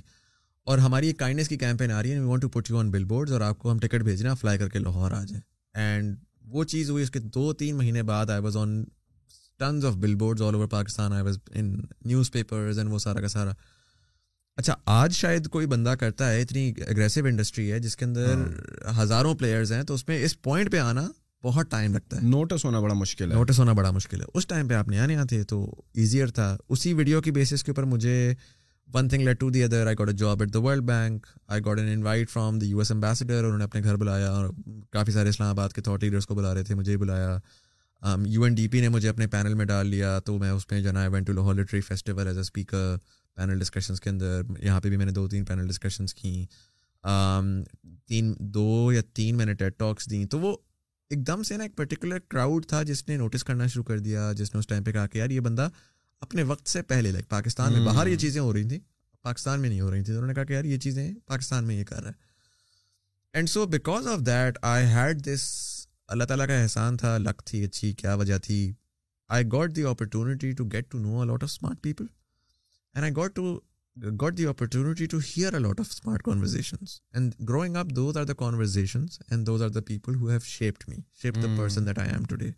اور ہماری ایک کائنڈنیس کی کیمپین آ رہی ہے we want to put you on billboards اور آپ کو ہم ٹکٹ بھیجنا فلائی کر کے لاہور آ جائیں اینڈ وہ چیز ہوئی اس کے دو تین مہینے بعد I was on tons of billboards all over Pakistan I was in newspapers and وہ سارا کا سارا اچھا آج شاید کوئی بندہ کرتا ہے اتنی اگریسو انڈسٹری ہے جس کے اندر ہزاروں پلیئرز ہیں تو اس میں اس پوائنٹ پہ آنا بہت ٹائم لگتا ہے نوٹس ہونا بڑا مشکل ہے نوٹس ہونا بڑا مشکل ہے اس ٹائم پہ آپ نیا آنے آتے تو ایزیئر تھا اسی ویڈیو کی بیسس کے اوپر مجھے one thing led to the other I got a job at the World Bank I got an invite from the U S ambassador انہوں نے اپنے گھر بلایا اور کافی سارے اسلام آباد کے تھاٹ لیڈرس کو بلا رہے تھے مجھے بلایا یو این ڈی پی نے مجھے اپنے پینل میں ڈال لیا تو میں اس میں جو نا went to Lahore literary festival as a speaker panel discussions کے اندر یہاں پہ بھی میں نے دو تین پینل ڈسکشنس کیں تین دو یا تین میں نے ٹیٹ ٹاکس دیں تو وہ ایک دم سے نا ایک پرٹیکولر کراؤڈ تھا جس نے نوٹس کرنا شروع کر دیا جس نے اس ٹائم پہ کہا کہ یار یہ بندہ اپنے وقت سے پہلے لائک پاکستان میں باہر یہ چیزیں ہو رہی تھیں پاکستان میں نہیں ہو رہی تھیں انہوں نے کہا کہ یار یہ چیزیں پاکستان میں یہ کر رہا ہے and so because of that I had this اللہ تعالیٰ کا احسان تھا لک تھی اچھی کیا وجہ تھی I got the opportunity to get to know a lot of smart people and I got to got the opportunity to hear a lot of smart conversations and growing up those are the conversations and those are the people who have shaped me shape the person that I am today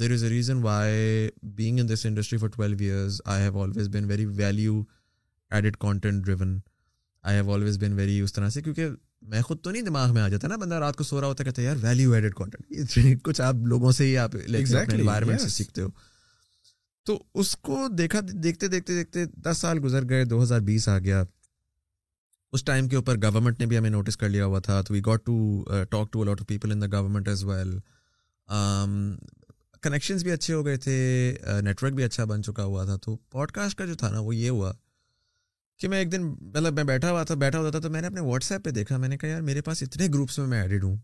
there is a reason why being in this industry for twelve years I have always been very value added content driven I have always been very اس طرح سے کیونکہ میں خود تو نہیں دماغ میں آ جاتا نا بندہ رات کو سو رہا ہوتا کہتا یار ویلیو ایڈیڈ کانٹینٹ کچھ آپ لوگوں سے ہی آپ انوائرمنٹ سے سیکھتے ہو تو اس کو دیکھا دیکھتے دیکھتے دیکھتے دس سال گزر گئے دو ہزار بیس آ گیا اس ٹائم کے اوپر گورنمنٹ نے بھی ہمیں نوٹس کر لیا ہوا تھا تو we got to talk to a lot of people in the government as well connections بھی اچھے ہو گئے تھے نیٹورک uh, بھی اچھا بن چکا ہوا تھا تو پوڈ کاسٹ کا جو تھا نا وہ یہ ہوا کہ میں ایک دن مطلب میں بیٹھا ہوا تھا بیٹھا ہوتا تھا تو میں نے اپنے واٹس ایپ پہ دیکھا میں نے کہا یار میرے پاس اتنے گروپس میں میں ایڈڈ ہوں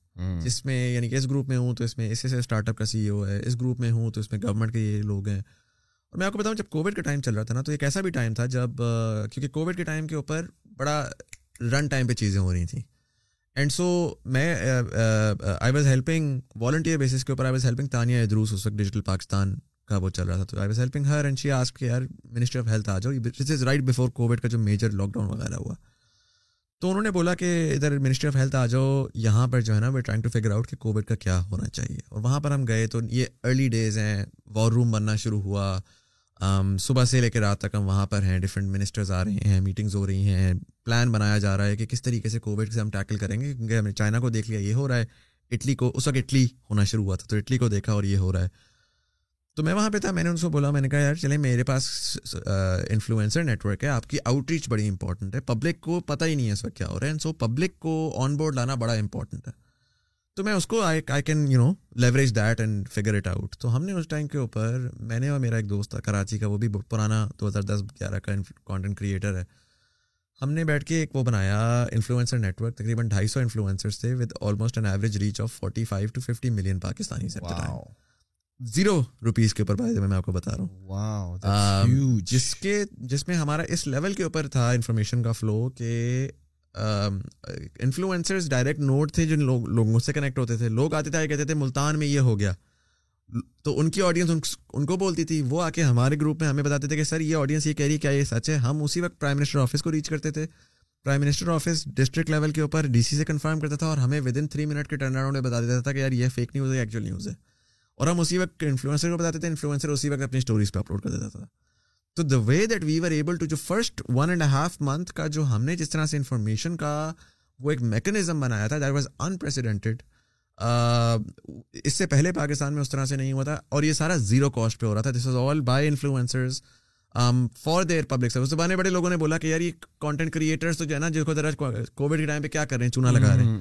جس میں یعنی کہ اس گروپ میں ہوں تو اس میں اس سے اسٹارٹ اپ کا سی او ہے اس گروپ میں ہوں تو اس میں گورنمنٹ کے یہ لوگ ہیں اور میں آپ کو بتاؤں جب کووڈ کا ٹائم چل رہا تھا نا تو ایک ایسا بھی ٹائم تھا جب کیونکہ کووڈ کے ٹائم کے اوپر بڑا رن ٹائم پہ چیزیں ہو رہی تھیں اینڈ سو میں I was helping volunteer basis کے اوپر I was helping Tania Aidrus اس وقت ڈیجیٹل پاکستان کا وہ چل رہا تھا تو I was helping her and she یار منسٹری آف ہیلتھ آ جاؤ از رائٹ بفور کووڈ کا جو میجر لاک ڈاؤن وغیرہ ہوا تو انہوں نے بولا کہ ادھر منسٹری آف ہیلتھ آ جاؤ یہاں پر جو ہے نا we trying to figure out کہ کووڈ کا کیا ہونا چاہیے اور وہاں پر ہم گئے تو یہ ارلی ڈیز ہیں وار روم بننا شروع ہوا صبح سے لے کے رات تک ہم وہاں پر ہیں ڈفرینٹ منسٹرز آ رہے ہیں میٹنگز ہو رہی ہیں پلان بنایا جا رہا ہے کہ کس طریقے سے کووڈ سے ہم ٹیکل کریں گے کیونکہ ہم نے چائنا کو دیکھ لیا یہ ہو رہا ہے اٹلی کو اس وقت اٹلی ہونا شروع ہوا تھا تو اٹلی کو دیکھا اور یہ ہو رہا ہے تو میں وہاں پہ تھا میں نے ان سے بولا میں نے کہا یار چلے میرے پاس انفلوئنسر نیٹ ورک ہے آپ کی آؤٹ ریچ بڑی امپورٹنٹ ہے پبلک کو پتہ ہی نہیں ہے اس وقت کیا ہو رہا ہے سو پبلک کو آن بورڈ لانا بڑا امپورٹنٹ ہے تو میں اس کو I I can you know leverage that and figure it out تو ہم نے اس ٹائم کے اوپر میں نے اور میرا ایک دوست تھا کراچی کا وہ بھی بہت پرانا دو ہزار دس گیارہ کا کانٹینٹ کریٹر ہے ہم نے بیٹھ کے ایک وہ بنایا انفلوئنسر نیٹ ورک تقریباً ڈھائی سو انفلوئنسر تھے with almost an average reach of forty five to fifty million Pakistani sector zero rupees کے اوپر بات میں بتا رہا ہوں جس کے جس میں ہمارا اس لیول کے اوپر تھا انفارمیشن کا فلو کہ انفلوئنسرز ڈائریکٹ نوٹ تھے جن لوگ لوگوں سے کنیکٹ ہوتے تھے لوگ آتے تھے کہتے تھے ملتان میں یہ ہو گیا تو ان کی آڈینس ان کو بولتی تھی وہ آ کے ہمارے گروپ میں ہمیں بتاتے تھے کہ سر یہ آڈینس یہ کہہ رہی ہے کیا یہ سچ ہے ہم اسی وقت پرائم منسٹر آفس کو ریچ کرتے تھے prime minister office district level کے اوپر ڈی سی سے کنفرم کرتا تھا اور ہمیں ود ان تھری منٹ کے ٹرن اراؤنڈ میں بتا دیتا تھا کہ یار یہ فیک نیوز ہے ایکچوئل نیوز ہے اور ہم اسی وقت انفلوئنسر کو بتاتے تھے انفلوئنسر اسی وقت اپنی اسٹوریز پہ اپلوڈ کر دیتا تھا تو the way that we are first one and half month کا جو ہم نے جس طرح سے انفارمیشن کا وہ ایک میکنزم بنایا تھا دیٹ واز انپریسیڈنٹڈ اس سے پہلے پاکستان میں اس طرح سے نہیں ہوا تھا اور یہ سارا زیرو کاسٹ پہ ہو رہا تھا this is all by influencers for their public service بانے بڑے لوگوں نے بولا کہ یار یہ کانٹینٹ کریٹرس تو جو ہے نا جس کو ذرا کووڈ کے ٹائم پہ کیا کر رہے ہیں چونا لگا رہے ہیں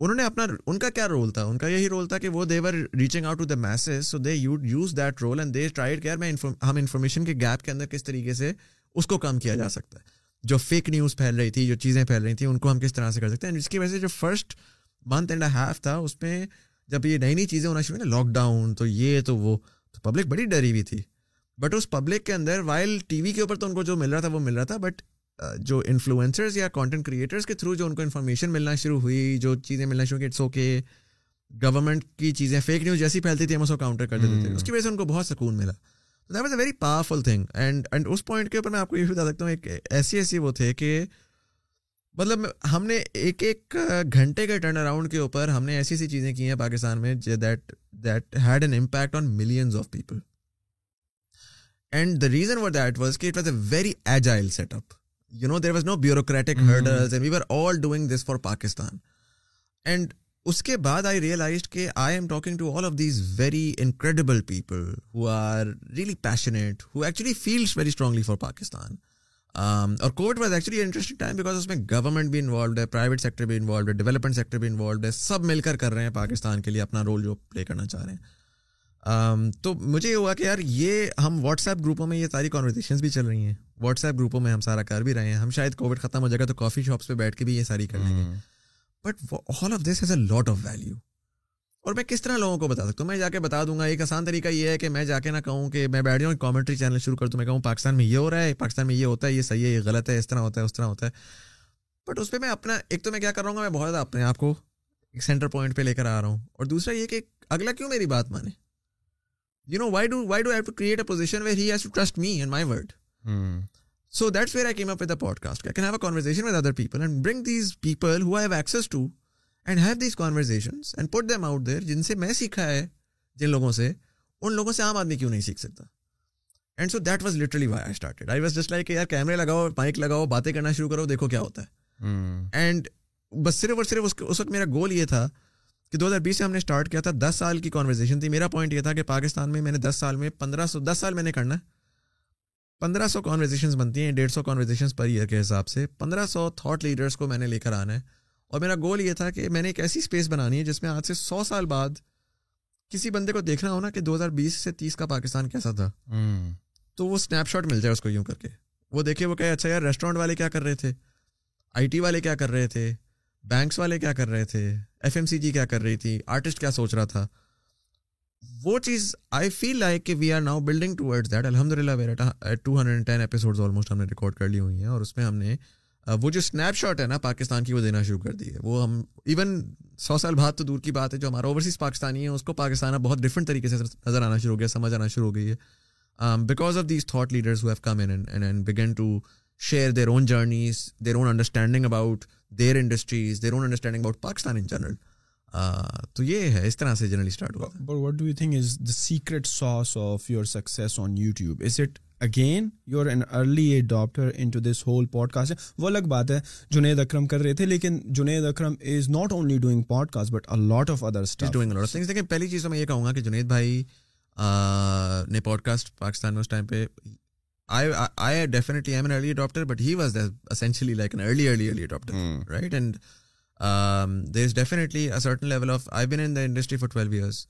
انہوں نے اپنا ان کا کیا رول تھا ان کا یہی رول تھا کہ وہ they were reaching out to the masses so they you use that role and they tried میں ہم انفارمیشن کے گیپ کے اندر کس طریقے سے اس کو کم کیا جا سکتا ہے جو فیک نیوز پھیل رہی تھی جو چیزیں پھیل رہی تھیں ان کو ہم کس طرح سے کر سکتے ہیں جس کی وجہ سے جو first month and a half تھا اس میں جب یہ نئی نئی چیزیں ہونا شروع ہوئی نا لاک ڈاؤن تو یہ تو وہ تو پبلک بڑی ڈری ہوئی تھی بٹ اس پبلک کے اندر وائل ٹی وی کے اوپر تو ان کو جو مل رہا تھا وہ مل رہا تھا بٹ جو انفلوئنسرز یا کانٹینٹ کریٹرز کے تھرو جو ان کو انفارمیشن ملنا شروع ہوئی جو چیزیں ملنا شروع اٹس اوکے گورنمنٹ کی چیزیں فیک نیوز جیسی پھیلتی تھی ہم اس کو کاؤنٹر کر دیتے تھے اس کی وجہ سے ان کو بہت سکون ملا that was a very powerful thing and and us point کے اوپر میں آپ کو یہ بھی بتا سکتا ہوں ایک ایسی ایسی وہ تھے کہ مطلب ہم نے ایک ایک گھنٹے کے ٹرن اراؤنڈ کے اوپر ہم نے ایسی ایسی چیزیں کی ہیں پاکستان میں that that had an impact on millions of people and the reason for that was کہ it was a very agile set up you know no there was bureaucratic hurdles and and we are are all all doing this for Pakistan اس کے بعد آئی آئی ریئلائز کہ am talking to of these very incredible people who who really passionate actually feels very strongly for Pakistan اور COVID was actually interesting time because اس میں گورنمنٹ بھی انوالوڈ ہے پرائیویٹ سیکٹر بھی انوالوڈ ہے ڈیولپمنٹ سیکٹر بھی انوالوڈ ہے سب مل کر کر رہے ہیں پاکستان کے لیے اپنا رول جو پلے کرنا چاہ رہے ہیں تو مجھے یہ ہوا کہ یار یہ ہم واٹس ایپ گروپوں میں یہ ساری کانورزیشنس بھی چل رہی ہیں واٹس ایپ گروپوں میں ہم سارا کر بھی رہے ہیں ہم شاید کووڈ ختم ہو جائے گا تو کافی شاپس پہ بیٹھ کے بھی یہ ساری کر لیں گے but all of this has a lot of value اور میں کس طرح لوگوں کو بتا سکتا ہوں میں جا کے بتا دوں گا ایک آسان طریقہ یہ ہے کہ میں جا کے نہ کہوں کہ میں بیٹھ جاؤں کامنٹری چینل شروع کر دوں میں کہوں پاکستان میں یہ ہو رہا ہے پاکستان میں یہ ہوتا ہے یہ صحیح ہے یہ غلط ہے اس طرح ہوتا ہے اس طرح ہوتا ہے بٹ اس پہ میں اپنا ایک تو میں کیا کر رہا ہوں گا میں بہت زیادہ اپنے آپ کو ایک سینٹر پوائنٹ پہ لے کر آ رہا ہوں اور دوسرا یہ کہ اگلا کیوں میری بات مانے بس صرف اور صرف اس وقت میرا گول یہ تھا کہ دو ہزار بیس میں ہم نے اسٹارٹ کیا تھا دس سال کی کانورزیشن تھی میرا پوائنٹ یہ تھا کہ پاکستان میں میں نے دس سال میں پندرہ سو دس سال میں نے کرنا ہے پندرہ سو کانورزیشنز بنتی ہیں ڈیڑھ سو کانورزیشنز پر ایئر کے حساب سے پندرہ سو تھاٹ لیڈرس کو میں نے لے کر آنا ہے اور میرا گول یہ تھا کہ میں نے ایک ایسی اسپیس بنانی ہے جس میں آج سے سو سال بعد کسی بندے کو دیکھنا ہونا کہ دو ہزار بیس سے تیس کا پاکستان کیسا تھا تو وہ اسنیپ شاٹ مل جائے اس کو یوں کر کے وہ دیکھے وہ کہے اچھا یار ریسٹورینٹ والے کیا کر رہے تھے آئی ٹی والے کیا کر رہے تھے بینکس والے کیا کر رہے تھے ایف ایم سی جی کیا کر رہی تھی آرٹسٹ کیا سوچ رہا تھا وہ چیز آئی فیل لائک کہ we are now building towards that الحمد للہ two hundred ten episodes almost ہم نے ریکارڈ کر لی ہوئی ہیں اور اس میں ہم نے وہ جو اسنیپ شاٹ ہے نا پاکستان کی وہ دینا شروع کر دی ہے وہ ہم ایون سو سال بعد تو دور کی بات ہے جو ہمارا اوورسیز پاکستانی ہے اس کو پاکستان بہت ڈفرنٹ طریقے سے نظر آنا شروع ہو گیا سمجھ آنا شروع ہو گئی ہے because of these thought leaders who have come in begin to share their own journeys their own understanding about their industries their own understanding about Pakistan in general تو یہ ہے اس طرح سے جنرلی اسٹارٹ ہوا but do you think is the of your success on YouTube again you are an early in to this whole podcast وہ الگ بات ہے جنید اکرم کر رہے تھے لیکن Junaid Akram is not only doing podcast but of others پہلی چیز تو میں یہ کہوں گا کہ جنید بھائی نے پوڈ کاسٹ پاکستان میں اس ٹائم پہ انڈسٹری فار ٹویلو ایئرس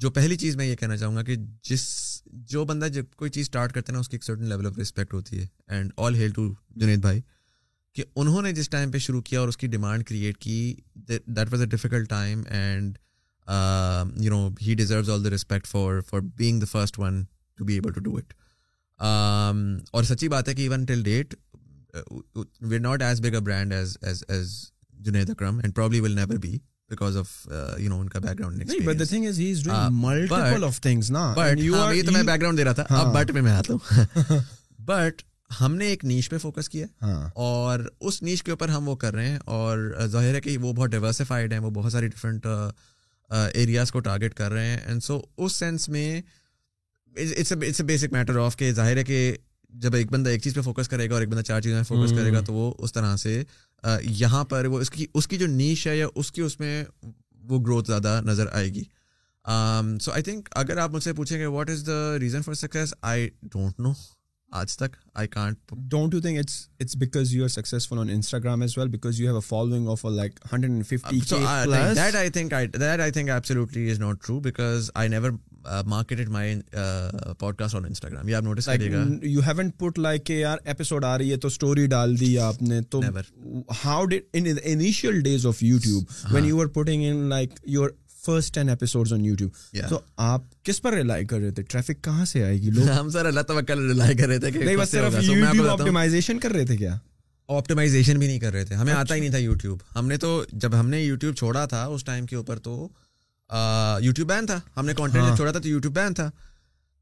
جو پہلی چیز میں یہ کہنا چاہوں گا کہ جس جو بندہ جب کوئی چیز اسٹارٹ کرتا ہے نا اس کی ایک سرٹن لیول آف ہوتی ہے and all hail to Junaid بھائی کہ انہوں نے جس ٹائم پہ شروع کیا اور اس کی ڈیمانڈ کریٹ کی that was a difficult time and you know he deserves all the for for being the first one to to be able do it Um, اور سچی بات ہے کہ ہم نے ایک نیچ پہ فوکس کیا اور اس نیچ کے اوپر ہم وہ کر رہے ہیں اور ظاہر ہے کہ وہ بہت ڈائیورسفائڈ ہیں وہ بہت ڈفرینٹ ایریاز کو ٹارگیٹ کر رہے ہیں بیسک میٹر آف کہ ظاہر ہے کہ جب ایک بندہ ایک چیز پہ فوکس کرے گا اور ایک بندہ چار چیزوں پہ فوکس کرے گا hmm. تو وہ اس طرح سے یہاں پر وہ اس کی اس کی جو نیش ہے یا اس کی اس میں وہ گروتھ زیادہ نظر آئے گی سو آئی تھنک اگر آپ مجھ سے پوچھیں گے what is the reason for success I don't know آج تک I can't don't you think it's it's because you are successful on Instagram as well because you have a following of like hundred and fifty that I think I that I think absolutely is not true because I never marketed my podcast on Instagram یہ آپ نوٹس کریے گا یو ہیون پٹ لائک کہ یار ایپیسوڈ آ رہی ہے تو اسٹوری ڈال دی آپ نے تو how did initial days of YouTube when you are putting in like you are first ten episode on YouTube تو آپ کس پر ریلائی کر رہے تھے ٹریفک کہاں سے آئے گی لوگ ہم سر اللہ تعالیٰ کر ریلائی کر رہے تھے کہ بس صرف یوٹیوب آپٹیمائزیشن کر رہے تھے کیا آپٹیمائزیشن بھی نہیں کر رہے تھے ہمیں آتا ہی نہیں تھا یوٹیوب اچھا. ہم نے تو جب ہم نے یوٹیوب چھوڑا تھا اس ٹائم کے اوپر تو یوٹیوب بین تھا ہم نے کانٹینٹ ہاں. چھوڑا تھا تو یوٹیوب بین تھا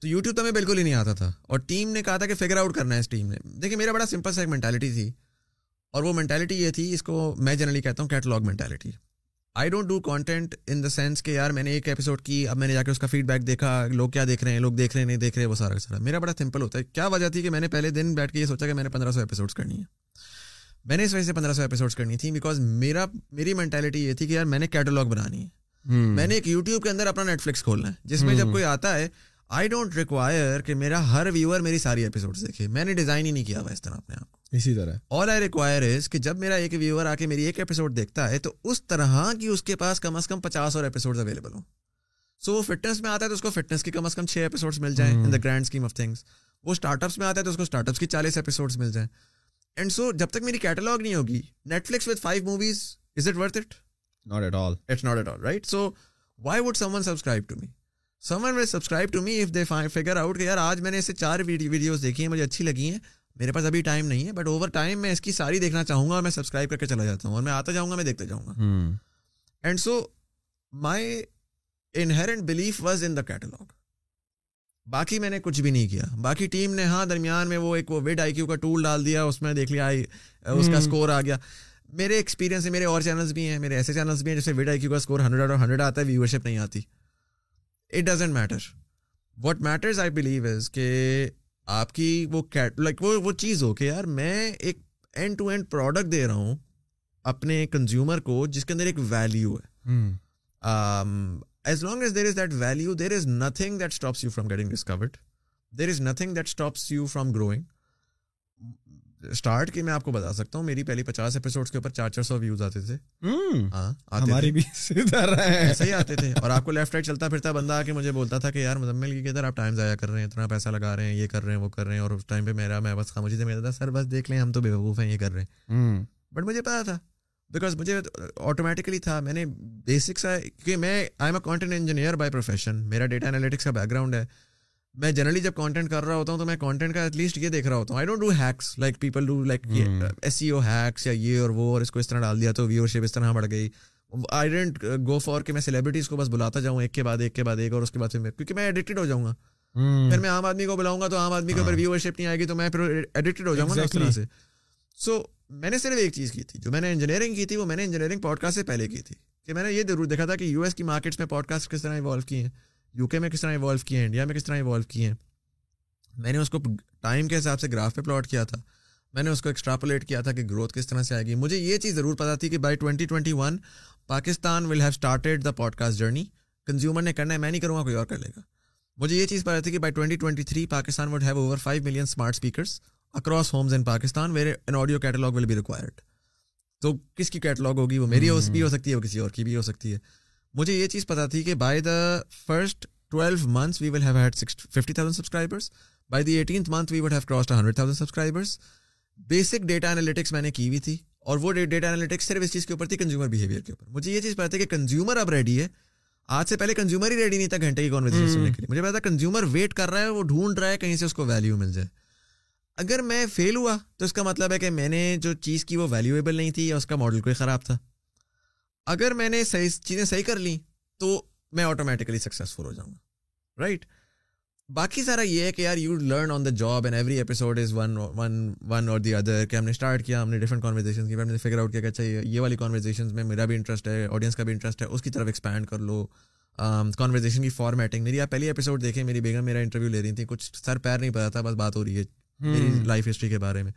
تو یوٹیوب تو ہمیں بالکل ہی نہیں آتا تھا اور ٹیم نے کہا تھا کہ فگر آؤٹ کرنا ہے اس ٹیم نے دیکھیے میرا بڑا سمپل سا ایک مینٹیلٹی تھی اور وہ مینٹیلٹی یہ تھی اس کو میں جنرلی کہتا ہوں catalogue mentality I don't do content in the sense کہ یار میں نے ایک ایپیسوڈ کی اب میں نے جا کے اس کا فیڈ بیک دیکھا لوگ کیا دیکھ رہے ہیں لوگ دیکھ رہے ہیں نہیں دیکھ رہے وہ سارا سارا میرا بڑا سمپل ہوتا ہے کیا وجہ تھی کہ میں نے پہلے دن بیٹھ کے یہ سوچا کہ میں نے پندرہ سو ایپیسوڈس کرنی ہے میں نے اس وجہ سے پندرہ سو ایپیسوڈس کرنی تھی بیکاز میرا میری مینٹیلٹی یہ تھی کہ یار میں نے کیٹلاگ بنانی ہے میں نے ایک یوٹیوب کے اندر اپنا نیٹ فلکس کھولنا ہے جس میں جب کوئی آتا ہے آئی ڈونٹ ریکوائر کہ میرا ہر ویور میری ساری ایپیسوڈ دیکھے میں نے ڈیزائن ہی نہیں کیا ہوا اس طرح اپنے آپ کو اسی طرح آل آئی ریکوائر از کہ جب میرا ایک ویور آ کے میری ایک ایپیسوڈ دیکھتا ہے تو اس طرح کی اس کے پاس کم از کم پچاس اور ایپیسوڈ اویلیبل ہوں سو وہ فٹنس میں آتا ہے تو اس کو فٹنس کی کم از کم چھ ایپیسوڈ مل جائیں in the grand scheme of things وہ اسٹارٹ اپس میں آتا ہے تو اس کو اسٹارٹ اپس کی چالیس ایپیسوڈ مل جائیں اینڈ سو جب تک میری کیٹلاگ نہیں ہوگی Netflix with five movies is it worth it not at all it's not at all right so why would someone subscribe to me someone will subscribe to me if they find out کہ یار آج میں نے اسے چار ویڈیوز دیکھی ہیں مجھے اچھی لگی ہیں میرے پاس ابھی ٹائم نہیں ہے بٹ اوور ٹائم میں اس کی ساری دیکھنا چاہوں گا اور میں سبسکرائب کر کے چلا جاتا ہوں اور میں آتا جاؤں گا میں دیکھتا جاؤں گا and so my inherent belief was in the catalogue باقی میں نے کچھ بھی نہیں کیا باقی ٹیم نے ہاں درمیان میں وہ ایک وہ ویڈ آئی کیو کا ٹول ڈال دیا اس میں دیکھ لیا آئی اس کا اسکور آ گیا میرے ایکسپیرینس میرے اور چینلس بھی ہیں میرے ایسے چینلس بھی ہیں جیسے ویڈ آئی کیو کا اسکور ہنڈریڈ اور ہنڈریڈ آتا ہے ویورشپ نہیں آتی it doesn't matter what matters I believe is کہ آپ کی وہ کیٹ لائک وہ وہ چیز ہو کہ یار میں ایک اینڈ ٹو اینڈ پروڈکٹ دے رہا ہوں اپنے کنزیومر کو جس کے اندر ایک ویلیو ہے as long as there is that value there is nothing that stops you from getting discouraged there is nothing that stops you from growing start کی میں آپ کو بتا سکتا ہوں میری پہلی پچاس اپیسوڈ کے اوپر چار چار سو ویوز ہاں، آتے تھے ہماری بھی ایسے ہی آتے تھے اور آپ کو لیفٹ رائٹ چلتا پھرتا بندہ آ کے مجھے بولتا تھا کہ یار مزمل کی ادھر آپ ٹائم ضائع کر رہے ہیں اتنا پیسہ لگا رہے ہیں یہ کر رہے ہیں وہ کر رہے ہیں اور اس ٹائم پہ میرا میں بس خاموشی سے میرا تھا سر بس دیکھ لیں ہم تو بے وقوف ہیں یہ کر رہے ہیں بٹ مجھے پتا تھا بیکاز مجھے آٹومیٹکلی تھا میں نے بیسک سا کیونکہ میں I am a content engineer by profession میرا ڈیٹا انالیٹکس کا بیک گراؤنڈ ہے میں جنرلی جب کانٹینٹ کر رہا ہوتا ہوں تو میں کانٹینٹ کا ایٹ لیسٹ یہ دیکھ رہا ہوتا ہوں I don't do hacks like people do like S E O hacks یا یہ اور اور وہ اس کو اس طرح ڈال دیا تو شپ اس طرح بڑھ گئی آئی ڈونٹ گو فار کہ میں سیلیبریٹیز کو بس بلاتا جاؤں ایک کے بعد ایک کے بعد ایک اور اس کے بعد پھر میں کیونکہ میں ایڈکٹڈ ہو جاؤں گا hmm. پھر میں عام آدمی کو بلاؤں گا تو عام آدمی کو شپ ہاں. نہیں آئے گی تو میں پھر ایڈکٹڈ ہو جاؤں گا اس طرح سے سو میں نے صرف ایک چیز کی تھی جو میں نے انجینئرنگ کی تھی وہ میں نے انجینئرنگ پوڈ کاسٹ سے پہلے کی تھی کہ میں نے یہ ضرور دیکھا تھا کہ یو ایس کی مارکیٹس میں پوڈ کاسٹ کس طرح انوالو کی ہیں یو کے میں کس طرح ایوالو کیے ہیں انڈیا میں کس طرح ایوالو کیے ہیں میں نے اس کو ٹائم کے حساب سے گراف پہ پلاٹ کیا تھا میں نے اس کو ایکسٹراپولیٹ کیا تھا کہ گروتھ کس طرح سے آئے گی مجھے یہ چیز ضرور پتا تھی کہ by twenty twenty one Pakistan will have started the podcast journey consumer نے کرنا ہے میں نہیں کروں گا کوئی اور کر لے گا مجھے یہ چیز پتا تھی کہ by twenty twenty three Pakistan would have over five million smart speakers across homes in Pakistan an audio catalogue will be required تو کس کی کیٹلاگ ہوگی وہ میری hmm۔ بھی ہو سکتی ہے وہ کسی اور کی بھی ہو سکتی ہے مجھے یہ چیز پتا تھی کہ by the first twelve months we will have had fifty thousand subscribers by the eighteenth month we would have cross hundred thousand subscribers basic data analytics میں نے کی ہوئی تھی اور وہ ڈیٹا انالیٹکس صرف اس چیز کے اوپر تھی کنزیومر بہیویئر کے اوپر مجھے یہ چیز پتا کہ کنزیومر اب ریڈی ہے آج سے پہلے کنزیومر ہی ریڈی نہیں تھا گھنٹے کی کانورزیشن کے لیے مجھے پتا کنزیومر ویٹ کر رہا ہے وہ ڈھونڈ رہا ہے کہیں سے اس کو ویلیو مل جائے اگر میں فیل ہوا تو اس کا مطلب ہے کہ میں نے جو چیز کی وہ ویلیویبل نہیں تھی یا اس کا ماڈل کوئی خراب تھا اگر میں نے صحیح چیزیں صحیح کر لیں تو میں آٹومیٹکلی سکسیزفل ہو جاؤں گا رائٹ باقی سارا یہ ہے کہ یار you learn on the job and every episode is one one one اور دی ادر کہ ہم ہم نے نے اسٹارٹ کیا ڈفرنٹ کانورزیشن کی ہم نے فگر آؤٹ کیا کہ اچھا یہ والی کانورزیشن میں میرا بھی انٹرسٹ ہے آڈینس کا بھی انٹرسٹ ہے اس کی طرف ایکسپینڈ کر لو کانورزیشن کی فارمیٹنگ میری آپ پہلی اپیسوڈ دیکھیں میری بیگم میرا انٹرویو لے رہی تھیں کچھ سر پیر نہیں پتا تھا بس بات ہو رہی ہے میری لائف ہسٹری کے بارے میں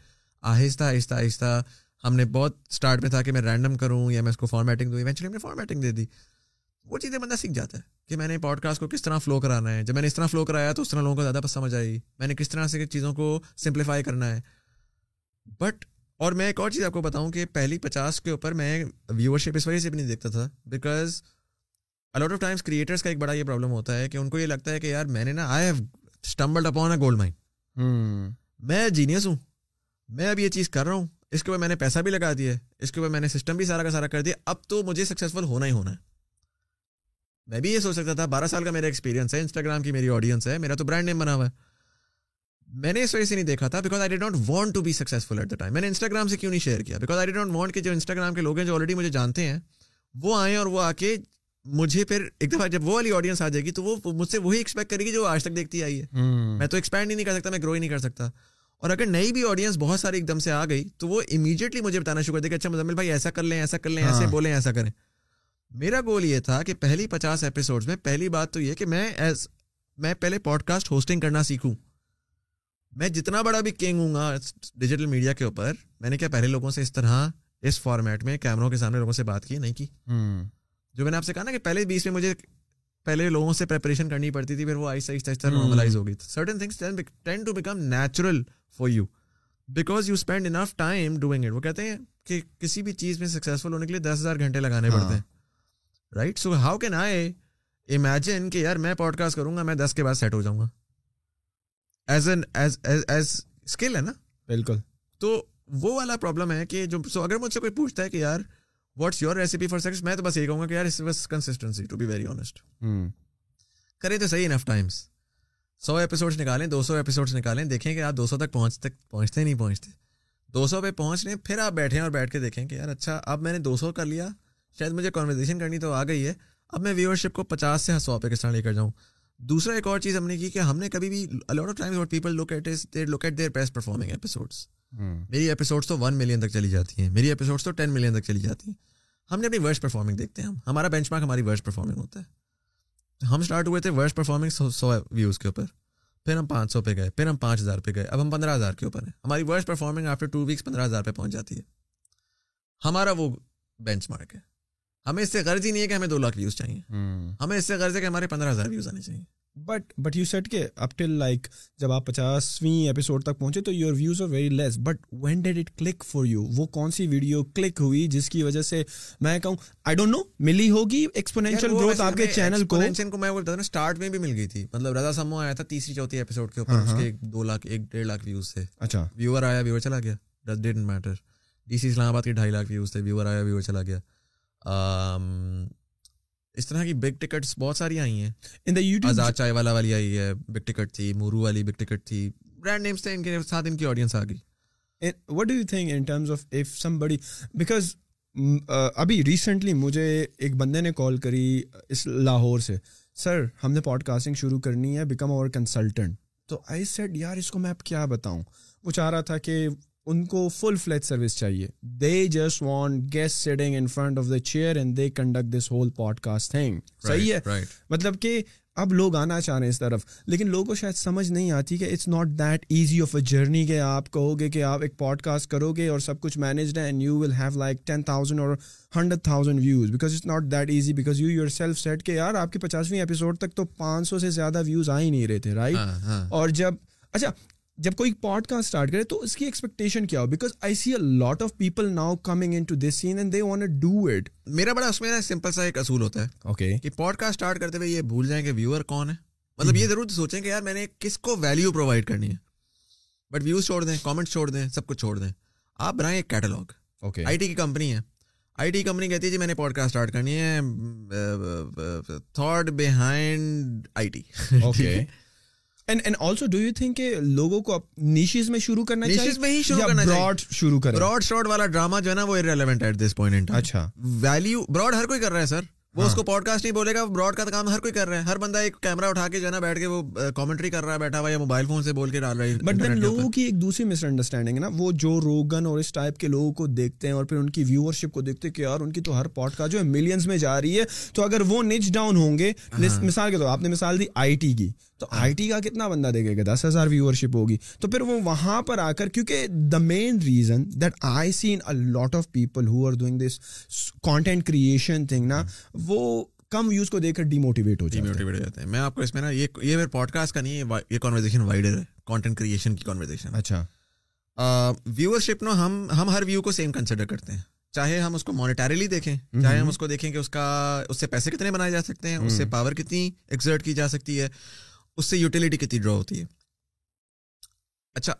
آہستہ آہستہ آہستہ ہم نے بہت اسٹارٹ میں تھا کہ میں رینڈم کروں یا میں اس کو فارمیٹنگ دوں ایونچولی ہم نے فارمیٹنگ دے دی وہ چیزیں بندہ سیکھ جاتا ہے کہ میں نے پوڈ کاسٹ کو کس طرح فلو کرانا ہے جب میں نے اس طرح فلو کرایا تو اس طرح لوگوں کو زیادہ سمجھ آئی میں نے کس طرح سے چیزوں کو سمپلیفائی کرنا ہے بٹ اور میں ایک اور چیز آپ کو بتاؤں کہ پہلی پچاس کے اوپر میں ویورشپ اس وجہ سے بھی نہیں دیکھتا تھا because a lot of times creators کا ایک بڑا یہ پرابلم ہوتا ہے کہ ان کو یہ لگتا ہے کہ یار میں نے نا I have stumbled upon a gold mine میں جینیس ہوں میں اب یہ چیز کر رہا ہوں اس کے اوپر میں نے پیسہ بھی لگا دیا اس کے اوپر میں نے سسٹم بھی سارا کا سارا کر دیا اب تو مجھے سکسیزفل ہونا ہی ہونا ہے میں بھی یہ سوچ سکتا تھا بارہ سال کا میرا ایکسپیرینس ہے انسٹاگرام کی میری آڈینس ہے میرا تو برانڈ نیم بنا ہوا ہے میں نے اس وجہ سے نہیں دیکھا تھا because I d don't want to be successful at the time میں نے انسٹاگرام سے کیوں نہیں شیئر کیا because I d don't want کہ جو انسٹاگرام کے لوگ ہیں جو آلریڈی مجھے جانتے ہیں وہ آئیں اور وہ آ کے مجھے پھر ایک دفعہ جب وہ والی آڈینس آ جائے گی تو وہ مجھ سے وہی ایکسپیکٹ کرے گی جو آج تک دیکھتی آئی ہے میں تو ایکسپینڈ ہی نہیں کر سکتا میں گرو ہی نہیں کر سکتا اور اگر نئی بھی آڈینس بہت ساری ایک دم سے آ گئی تو وہ امیڈیٹلی مجھے بتانا شروع کر دے کہ اچھا مزمل بھائی ایسا کر لیں ایسا کر لیں ایسے ہاں۔ بولیں ایسا کریں میرا گول یہ تھا کہ پہلی پچاس ایپیسوڈ میں پہلی بات تو یہ کہ میں ایز میں پہلے پوڈ کاسٹ ہوسٹنگ کرنا سیکھوں میں جتنا بڑا بھی کنگ ہوں گا ڈیجیٹل میڈیا کے اوپر میں نے کیا پہلے لوگوں سے اس طرح اس فارمیٹ میں کیمروں کے سامنے لوگوں سے بات کی نہیں کی جو میں نے آپ سے کہا نا کہ پہلے بیس میں مجھے پہلے لوگوں سے پریپریشن کرنی پڑتی تھی پھر وہ آہستہ آہستہ آہستہ نارملائز ہو گئی certain things tend to become natural for you because you spend enough time doing it وہ کہتے ہیں کہ کسی بھی چیز میں سکسیزفل ہونے کے لیے دس ہزار گھنٹے لگانے ہاں۔ پڑتے ہیں right so how can I imagine کہ یار میں پوڈ کاسٹ کروں گا میں دس کے بعد سیٹ ہو جاؤں گا as an as as skill ہے نا بالکل تو وہ والا پرابلم ہے کہ جو سو اگر مجھ سے کوئی پوچھتا ہے کہ یار what's your recipe for success میں تو بس یہ کہوں گا کہ یار اس بس consistency to be very honest کریں تو صحیح انف ٹائمس سو ایپیسوڈس نکالیں دو سو ایپیسوڈس نکالیں دیکھیں کہ آپ دو سو تک پہنچ تک پہنچتے نہیں پہنچتے دو سو پہ پہنچ لیں پھر آپ بیٹھیں اور بیٹھ کے دیکھیں کہ یار اچھا اب میں نے دو سو کر لیا شاید مجھے کانورزیشن کرنی تو آ گئی ہے اب میں ویور شپ کو پچاس سے سو پہ کس طرح لے کر جاؤں دوسرا ایک اور چیز ہم نے کی کہ ہم نے کبھی بھی a lot of time people look at look at their best performing episodes میری ایپیسوڈس تو ون ملین تک چلی جاتی ہیں میری ایپیسوڈس تو ٹین ملین تک چلی جاتی ہیں ہم نے اپنی ورسٹ پرفارمنگ دیکھتے ہیں ہمارا بینچ مارک ہماری ورسٹ پرفارمنگ ہوتا ہے ہم اسٹارٹ ہوئے تھے ورسٹ سو سو ویوز کے اوپر پھر ہم پانچ سو پہ گئے پھر ہم پانچ ہزار پہ گئے اب ہم پندرہ ہزار کے اوپر ہیں ہماری worst performing after two weeks پندرہ ہزار پہ پہنچ جاتی ہے ہمارا وہ بینچ مارک ہے ہمیں اس سے غرض ہی نہیں ہے کہ ہمیں دو لاکھ ویوز چاہیے ہمیں اس سے غرض ہے کہ ہمارے پندرہ ہزار ویوز آنے چاہیے بٹ بٹ یو سیٹ کہ اپ ٹل لائک جب آپ پچاسویں ایپیسوڈ تک پہنچے تو your views are very less but when did it click for you وہ کون سی ویڈیو کلک ہوئی جس کی وجہ سے میں کہوں آئی ڈونٹ نو ملی ہوگی ایکسپونینشیل گروتھ آپ کے چینل کو میں بولتا ہوں اسٹارٹ میں بھی مل گئی تھی مطلب رضا سمو آیا تھا تیسری چوتھی ایپیسوڈ کے اوپر دو لاکھ ایک ڈیڑھ لاکھ ویوز تھے اچھا ویور آیا ویور چلا گیا this didn't matter D C Islamabad کے ڈھائی لاکھ ویوز تھے ویور آیا ویور چلا گیا اس طرح کی بگ ٹکٹس بہت ساری آئی ہیں ان دا یوٹیوب آزاد چائے والا والی آئی ہے بگ ٹکٹ تھی مورو والی بگ ٹکٹ تھی برانڈ نیمس تھے ان کے ساتھ ان کی آڈینس آ گئی what do you think in terms of if some بڑی بیکاز ابھی ریسنٹلی مجھے ایک بندے نے کال کری اس لاہور سے سر ہم نے پوڈ کاسٹنگ شروع کرنی ہے بیکم اوور کنسلٹنٹ تو آئی سیٹ یار اس کو میں اب کیا بتاؤں وہ چاہ رہا تھا کہ ان کو فل فلیج سروس چاہیے they just want guest sitting in front of the chair and they conduct this whole podcast thing صحیح ہے مطلب کہ اب لوگ آنا چاہ رہے ہیں اس طرف لیکن لوگوں کو شاید سمجھ نہیں آتی کہ it's not that easy of a journey کہ آپ کہو گے کہ آپ ایک پوڈ کاسٹ کرو گے اور سب کچھ مینجڈ ہے and you will have like ten thousand اور hundred thousand views because it's not that easy because you yourself set کہ یار آپ کے پچاسویں ایپیسوڈ تک تو پانچ سو سے زیادہ ویوز آ ہی نہیں رہے تھے رائٹ ہاں، ہاں۔ اور جب اچھا جب کوئی پوڈ کاسٹ اسٹارٹ کرے تو اس کی ایکسپیکٹیشن کیا ہو because I see a lot of people now coming in to this scene and they want do it میرا بڑا اس میں نا سمپل سا ایک اصول ہوتا ہے اوکے کہ پوڈ کاسٹ اسٹارٹ کرتے ہوئے یہ بھول جائیں کہ ویور کون ہے مطلب یہ hmm. ضرور سوچیں کہ یار میں نے کس کو ویلیو پرووائڈ کرنی ہے بٹ ویوز چھوڑ دیں کامنٹس چھوڑ دیں سب کچھ چھوڑ دیں آپ بنائیں ایک کیٹلاگ اوکے آئی ٹی کی کمپنی ہے آئی ٹی کمپنی کہتی ہے جی میں نے پوڈ کاسٹ اسٹارٹ کرنی ہے thought behind I T okay لوگوں کو نیشز میں شروع کرنا براڈ ہے وہ ہر ہر کوئی کر رہا سر اس کو پوڈ کاسٹ نہیں بولے گا کا کام بندہ ایک کیمرہ اٹھا کے جو ہے نا بیٹھ کے وہ کامنٹری کر رہا ہے بیٹھا ہوا یا موبائل فون سے بول کے ڈال رہا ہے بٹ دین لوگوں کی ایک دوسری مس انڈرسٹینڈنگ ہے نا وہ جو روگن اور اس ٹائپ کے لوگوں کو دیکھتے ہیں اور پھر ان کی ویورشپ کو دیکھتے ہیں کہ یار ان کی تو ہر پوڈ کاسٹ جو ہے ملینس میں جا رہی ہے تو اگر وہ نچ ڈاؤن ہوں گے مثال کے طور آپ نے مثال دی آئی ٹی کی تو آئی ٹی کا کتنا بندہ گا دس ہزار ویورشپ ہوگی تو پھر وہ وہاں پر آ کر کیونکہ the main reason that I lot of people who are this content thing نا وہ کم ویوز کو دیکھ کر ڈیموٹیویٹ ہو جاتے ہیں میں آپ کو اس میں نا یہ میرے پوڈ کاسٹ کا نہیں ہے یہ کانورزیشن وائڈر ہے کانٹینٹ کریشن کی کانورزیشن اچھا ویورشپ ہم ہم ہر ویو کو سیم کنسیڈر کرتے ہیں چاہے ہم اس کو مانیٹریلی دیکھیں چاہے ہم اس کو دیکھیں کہ اس اس کا سے پیسے کتنے بنائے جا سکتے ہیں اس سے پاور کتنی ایکزرٹ کی جا سکتی ہے اس سے یوٹیلیٹی کتنی ڈرا ہوتی ہے اچھا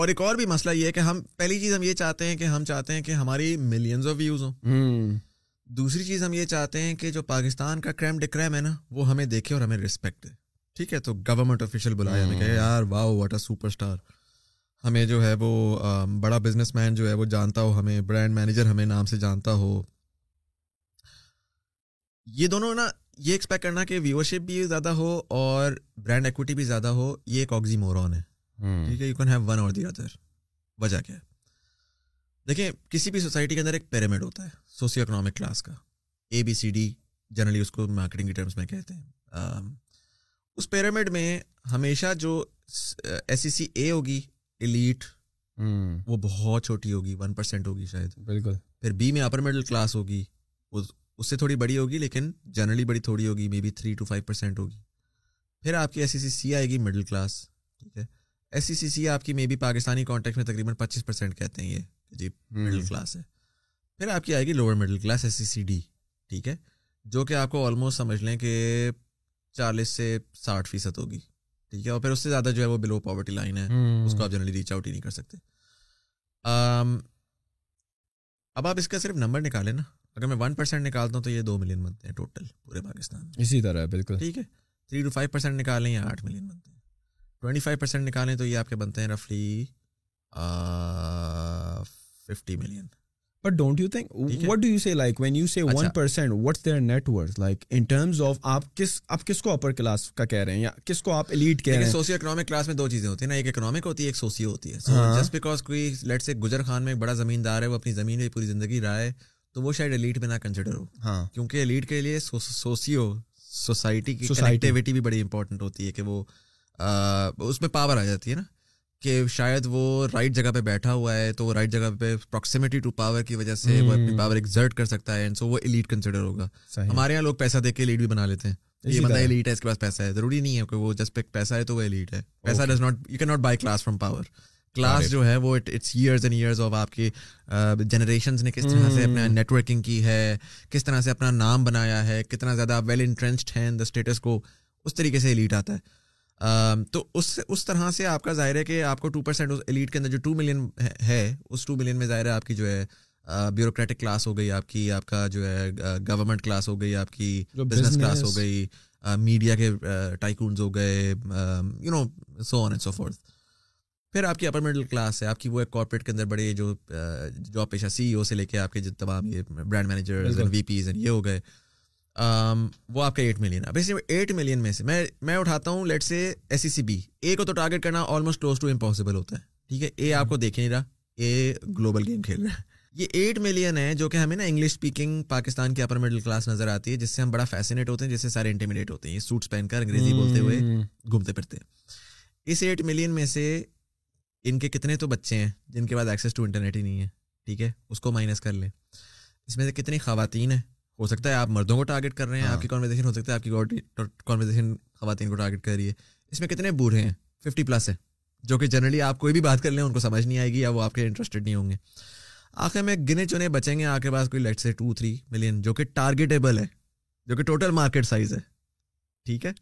اور ایک اور بھی مسئلہ یہ ہے کہ ہم پہلی چیز ہم یہ چاہتے ہیں کہ ہم چاہتے ہیں کہ ہماری ملینز آف ویوز ہوں دوسری چیز ہم یہ چاہتے ہیں کہ جو پاکستان کا کریم ڈکریم ہے نا وہ ہمیں دیکھے اور ہمیں رسپیکٹ دے ٹھیک ہے تو گورنمنٹ آفیشیل بلایا ہمیں کہ یار wow what a super star ہمیں جو ہے وہ بڑا بزنس مین جو ہے وہ جانتا ہو ہمیں برانڈ مینیجر ہمیں نام سے جانتا ہو یہ دونوں نا یہ ایکسپیکٹ کرنا کہ ویورشپ بھی زیادہ ہو اور برانڈ ایکوٹی بھی زیادہ ہو یہ ایک آگزی مورون ہے ٹھیک ہے یو کین ہیو ون اور دی ادر وجہ کیا ہے دیکھیں کسی بھی سوسائٹی کے اندر ایک پیرامڈ ہوتا ہے سوسیو اکنامک کلاس کا A B C D generally اس کو مارکیٹنگ کے ٹرمس میں کہتے ہیں اس پیرامڈ میں ہمیشہ جو ایس سی سی اے ہوگی ایلیٹ وہ بہت چھوٹی ہوگی ون پرسینٹ ہوگی شاید بالکل پھر بی میں اپر مڈل کلاس ہوگی اس سے تھوڑی بڑی ہوگی لیکن جنرلی بڑی تھوڑی ہوگی maybe three to five percent ہوگی پھر آپ کی ایس سی سی سی آئے گی مڈل کلاس ٹھیک ہے ایس سی سی سی آپ کی می بی پاکستانی کانٹیکٹ میں تقریباً پچیس پرسینٹ کہتے ہیں یہ جی مڈل کلاس ہے پھر آپ کی آئے گی lower middle class S C C D ٹھیک ہے جو کہ آپ کو آلموسٹ سمجھ لیں کہ چالیس سے ساٹھ فیصد ہوگی ٹھیک ہے اور پھر اس سے زیادہ جو ہے وہ بلو پاورٹی لائن ہے اس کو آپ جنرلی ریچ آؤٹ ہی نہیں کر سکتے اب آپ اس کا صرف نمبر نکالیں نا اگر میں ون پرسینٹ نکالتا ہوں تو یہ دو ملین بنتے ہیں ٹوٹل پورے پاکستان میں اسی طرح بالکل ٹھیک ہے تھری ٹو فائیو پرسینٹ نکالیں یا آٹھ ملین بنتے ہیں ٹوئنٹی فائیو پرسینٹ نکالیں تو یہ آپ کے بنتے ہیں رفلی fifty million but don't you think what do you see like when you see one percent what their network like in terms of آپ کس آپ کس کو اپر کلاس کا کہہ رہے ہیں یا کس کو آپ لیڈ کہہ رہے ہیں سوشیو اکنامک کلاس میں دو چیزیں ہوتی ہیں نا ایک اکنامک ہوتی ہے ایک سوسیو ہوتی ہے جسٹ بیکاز ہاں۔ کوئی لیٹ سے گجر خان میں ایک بڑا زمیندار ہے وہ اپنی زمین پہ پوری زندگی رہا ہے تو وہ شاید ایلیٹ میں نہ کنسیڈر ہو ہاں کیونکہ ایلیٹ کے لیے سوسیو سوسائٹی کی سوسائٹیوٹی بھی بڑی امپورٹنٹ ہوتی ہے کہ وہ اس میں پاور آ جاتی ہے نا کہ شاید وہ رائٹ جگہ پہ بیٹھا ہوا ہے تو وہ رائٹ جگہ پہ اپروکسیمیٹی ٹو پاور کی وجہ سے وہ اپنی پاور hmm. ایگزرٹ کر سکتا ہے سو وہ ایلیٹ کنسیڈر ہوگا ہمارے یہاں لوگ پیسہ دے کے ایلیٹ بھی بنا لیتے ہیں یہ بندہ ایلیٹ ہے اس کے پاس پیسہ ہے ضروری نہیں ہے کہ وہ جس پہ پیسہ ہے تو وہ ایلیٹ ہے پیسہ does not you can not buy class from power class جو ہے وہ it's years years end of آپ کی جنریشنز نے کس طرح سے اپنا hmm. کی ہے کس طرح سے اپنا نام بنایا ہے کتنا زیادہ ویل انٹرنسڈ ہیں دا اسٹیٹس کو اس طریقے سے ایلیٹ آتا ہے تو اس اس طرح سے آپ کا ظاہر ہے کہ آپ کو ٹو پرسینٹ ایلیٹ کے اندر جو ٹو ملین ہے اس ٹو ملین میں ظاہر ہے آپ کی جو ہے بیوروکریٹک کلاس ہو گئی آپ کی آپ کا جو ہے گورنمنٹ کلاس ہو گئی آپ کی بزنس کلاس ہو گئی میڈیا کے ٹائکونز ہو گئے you know so so on and forth پھر آپ کی اپر مڈل کلاس ہے آپ کی وہ ایک کارپوریٹ کے اندر بڑے جو جاب پیشہ سی ای او سے لے کے آپ کے جو تمام یہ برانڈ مینیجر وی پیز ہیں یہ ہو گئے وہ آپ کا ایٹ ملین ہے بیسکلی ایٹ ملین میں سے میں میں اٹھاتا ہوں let's say S C C B A کو تو ٹارگیٹ کرنا آلموسٹ کلوز ٹو امپاسبل ہوتا ہے ٹھیک ہے اے ہاں۔ آپ کو دیکھ نہیں رہا اے گلوبل گیم کھیل رہا ہے یہ ایٹ ملین ہے جو کہ ہمیں نا انگلش اسپیکنگ پاکستان کی اپر مڈل کلاس نظر آتی ہے جس سے ہم بڑا فیسنیٹ ہوتے ہیں جس سے سارے انٹیمیڈیٹ ہوتے ہیں یہ سوٹس پہن کر انگریزی بولتے ہوئے گھومتے پھرتے ہیں اس ایٹ ملین میں سے ان کے کتنے تو بچے ہیں جن کے پاس ایکسیس ٹو انٹرنیٹ ہی نہیں ہے ٹھیک ہے اس کو مائنس کر لیں اس میں سے کتنی خواتین ہیں ہو سکتا ہے آپ مردوں کو ٹارگیٹ کر رہے ہیں ہاں۔ آپ کی کانورزیشن ہو سکتا ہے آپ کی کانورزیشن خواتین کو ٹارگیٹ کر رہی ہے اس میں کتنے بوڑھے ہیں ففٹی پلس ہیں جو کہ جنرلی آپ کوئی بھی بات کر لیں ان کو سمجھ نہیں آئے گی یا وہ آپ کے انٹرسٹیڈ نہیں ہوں گے آخر میں گنے چنے بچیں گے آپ کے پاس کوئی let's say two three million جو کہ ٹارگیٹیبل ہے جو کہ ٹوٹل مارکیٹ سائز ہے ٹھیک ہے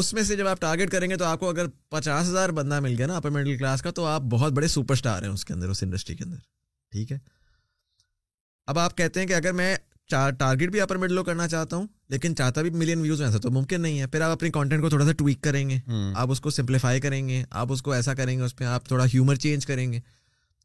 اس میں سے جب آپ ٹارگیٹ کریں گے تو آپ کو اگر پچاس ہزار بندہ مل گیا نا اپر مڈل کلاس کا تو آپ بہت بڑے سپر اسٹار ہیں اس کے اندر اس انڈسٹری کے اندر ٹھیک ہے اب آپ کہتے ہیں کہ اگر میں ٹارگیٹ بھی اپر مڈل کرنا چاہتا ہوں لیکن چاہتا بھی ملین ویوز میں تو ممکن نہیں ہے پھر آپ اپنے کانٹینٹ کو تھوڑا سا ٹویک کریں گے آپ اس کو سمپلیفائی کریں گے آپ اس کو ایسا کریں گے اس پہ آپ تھوڑا ہیومر چینج کریں گے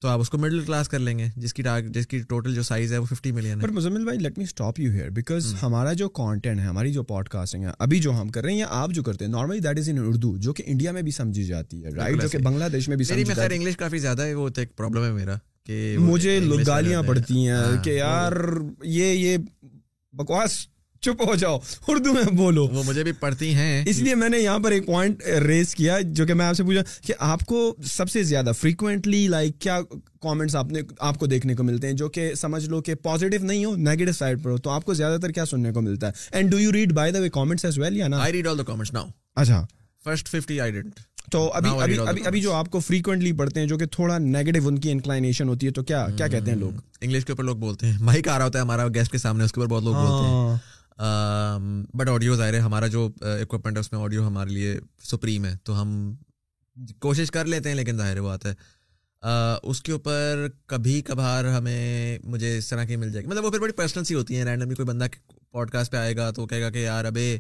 تو آپ اس کو مڈل کلاس کر لیں گے جس کی ٹارگ جس کی ٹوٹل جو سائز ہے وہ ففٹی ملین پر مزمل بھائی let me stop you here because ہمارا جو کانٹینٹ ہے ہماری جو پوڈ کاسٹنگ ہے ابھی جو ہم کر رہے ہیں یا آپ جو کرتے ہیں normally that is in Urdu جو کہ انڈیا میں بھی سمجھی جاتی ہے رائٹ جو کہ بنگلہ دیش میں بھی سمجھی جاتی ہے انگلش کافی زیادہ ہے وہ تو ایک پرابلم ہے میرا کہ مجھے گالیاں پڑتی ہیں ہاں، کہ یار یہ یہ بکواس چپ ہو جاؤ اردو میں بولو وہ مجھے بھی پڑھتی ہیں اس لیے میں نے یہاں پر ایک پوائنٹ ریز کیا جو کہ میں آپ سے پوچھا کہ آپ کو سب سے زیادہ فریکوینٹلی لائک کیا کامنٹس آپ نے آپ کو دیکھنے کو ملتے ہیں جو کہ سمجھ لو کہ پازیٹیو نہیں ہو نیگیٹو سائڈ پر ہو تو آپ کو زیادہ تر کیا سننے کو ملتا ہے and do you read by the way comments as well یا نا I read all the comments now اچھا فرسٹ ففٹی آئی ڈنٹ تو ابھی ابھی ابھی ابھی جو آپ کو فریکوینٹلی پڑھتے ہیں جو کہ تھوڑا نیگیٹو ان کی انکلائنیشن ہوتی ہے تو کیا کیا کہتے ہیں hmm. لوگ انگلش کے اوپر لوگ بولتے ہیں مائک آ رہا ہوتا ہے ہمارا گیسٹ کے سامنے اس کے اوپر بہت لوگ بولتے ہیں ہاں۔ بٹ آڈیو ظاہر ہے ہمارا جو اکوپمنٹ ہے اس میں آڈیو ہمارے لیے سپریم ہے تو ہم کوشش کر لیتے ہیں لیکن ظاہر بات ہے اس کے اوپر کبھی کبھار ہمیں مجھے اس طرح کی مل جائے گی مطلب وہ پھر بڑی پرسنل سی ہوتی ہیں کوئی بندہ پوڈ کاسٹ پہ آئے گا تو کہے گا کہ یار ابھی